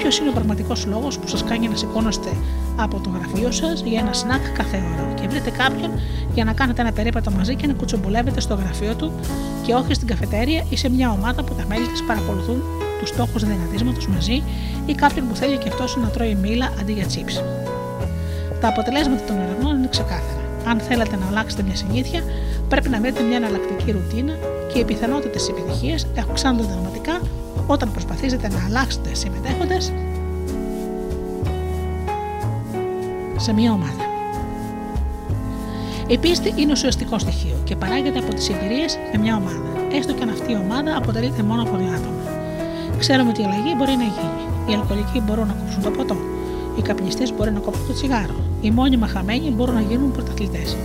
ποιο είναι ο πραγματικός λόγος που σας κάνει να σηκώνεστε από το γραφείο σας για ένα σνακ κάθε ώρα και βρείτε κάποιον για να κάνετε ένα περίπατο μαζί και να κουτσομπολεύετε στο γραφείο του και όχι στην καφετέρια ή σε μια ομάδα που τα μέλη της παρακολουθούν τους στόχους δυνατίσματος μαζί ή κάποιον που θέλει και αυτός να τρώει μήλα αντί για chips. Τα αποτελέσματα των ερευνών είναι ξεκάθαρα. Αν θέλετε να αλλάξετε μια συνήθεια, πρέπει να βρείτε μια εναλλακτική ρουτίνα και οι πιθανότητες επιτυχίας αυξάνονται δραματικά όταν προσπαθήσετε να αλλάξετε συμμετέχοντες σε μια ομάδα. Η πίστη είναι ουσιαστικό στοιχείο και παράγεται από τις εμπειρίες με μια ομάδα, έστω και αν αυτή η ομάδα αποτελείται μόνο από δύο άτομα. Ξέρουμε ότι η αλλαγή μπορεί να γίνει. Οι αλκοολικοί μπορούν να κόψουν το ποτό. Οι καπνιστές μπορεί να κόψουν το τσιγάρο. Οι μόνιμα χαμένοι μπορούν να γίνουν πρωταθλητές.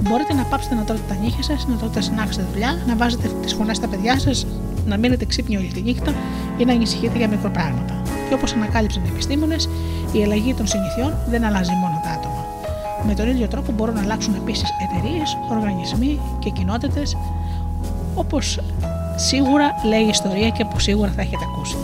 Μπορείτε να πάψετε να τρώτε τα νύχια σας, να τρώτε snacks στη δουλειά, να βάζετε τις φωνές στα παιδιά σας, να μείνετε ξύπνοι όλη τη νύχτα ή να ανησυχείτε για μικροπράγματα. Και όπως ανακάλυψαν οι επιστήμονες, η αλλαγή των συνηθιών δεν αλλάζει μόνο τα άτομα. Με τον ίδιο τρόπο μπορούν να αλλάξουν επίσης εταιρείες, οργανισμοί και κοινότητες, όπως σίγουρα λέει η ιστορία και που σίγουρα θα έχετε ακούσει.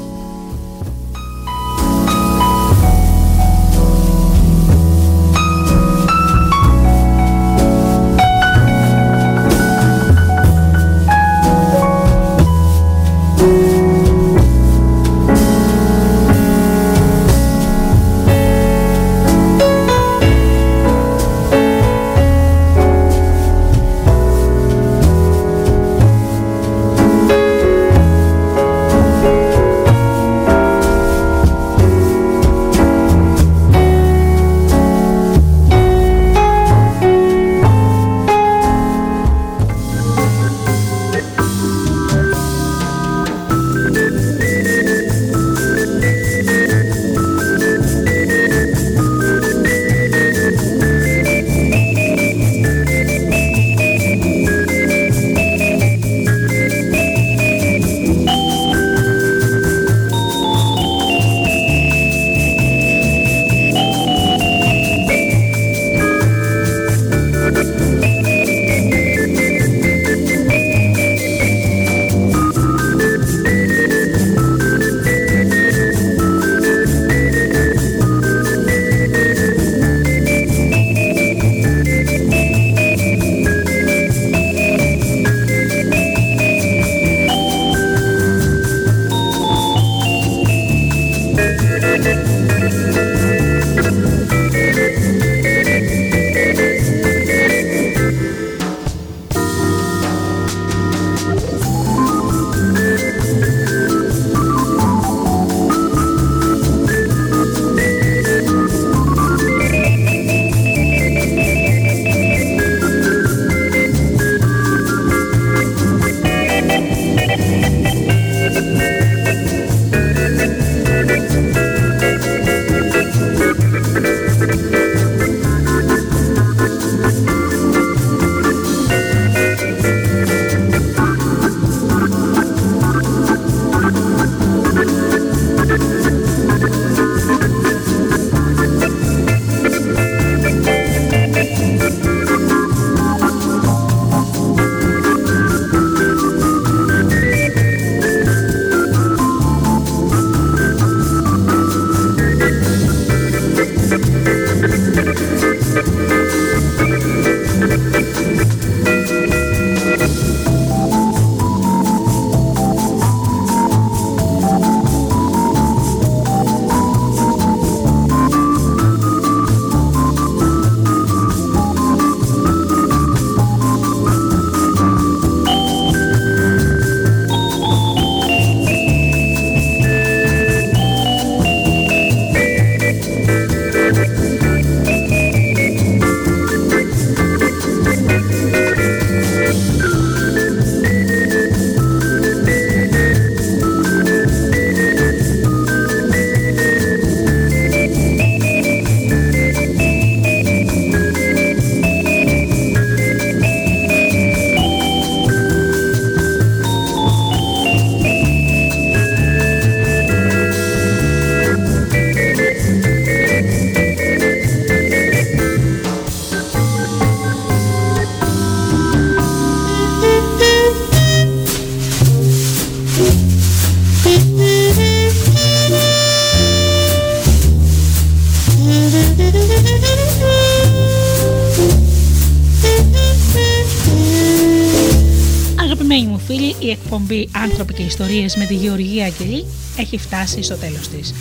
Εκπομπή Άνθρωποι και Ιστορίες με τη Γεωργία Αγγελή έχει φτάσει στο τέλος της.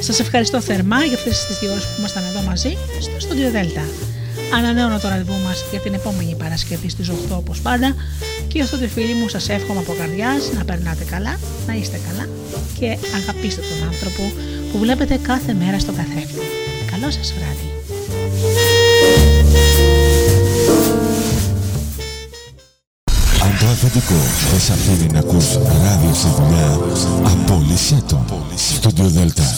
Σας ευχαριστώ θερμά για αυτές τις δύο ώρες που ήμασταν εδώ μαζί στο Studio Delta. Ανανέωνα το ραντεβού μας για την επόμενη Παρασκευή στις 8 όπως πάντα και αυτό το φίλοι μου σας εύχομαι από καρδιάς να περνάτε καλά, να είστε καλά και αγαπήστε τον άνθρωπο που βλέπετε κάθε μέρα στο καθρέφτη. Καλό σας βράδυ. Σημαντικό. Δεν σε αφήνει να ακούς ράδιο στη δουλειά. Απόλυσέ το. Studiodelta.gr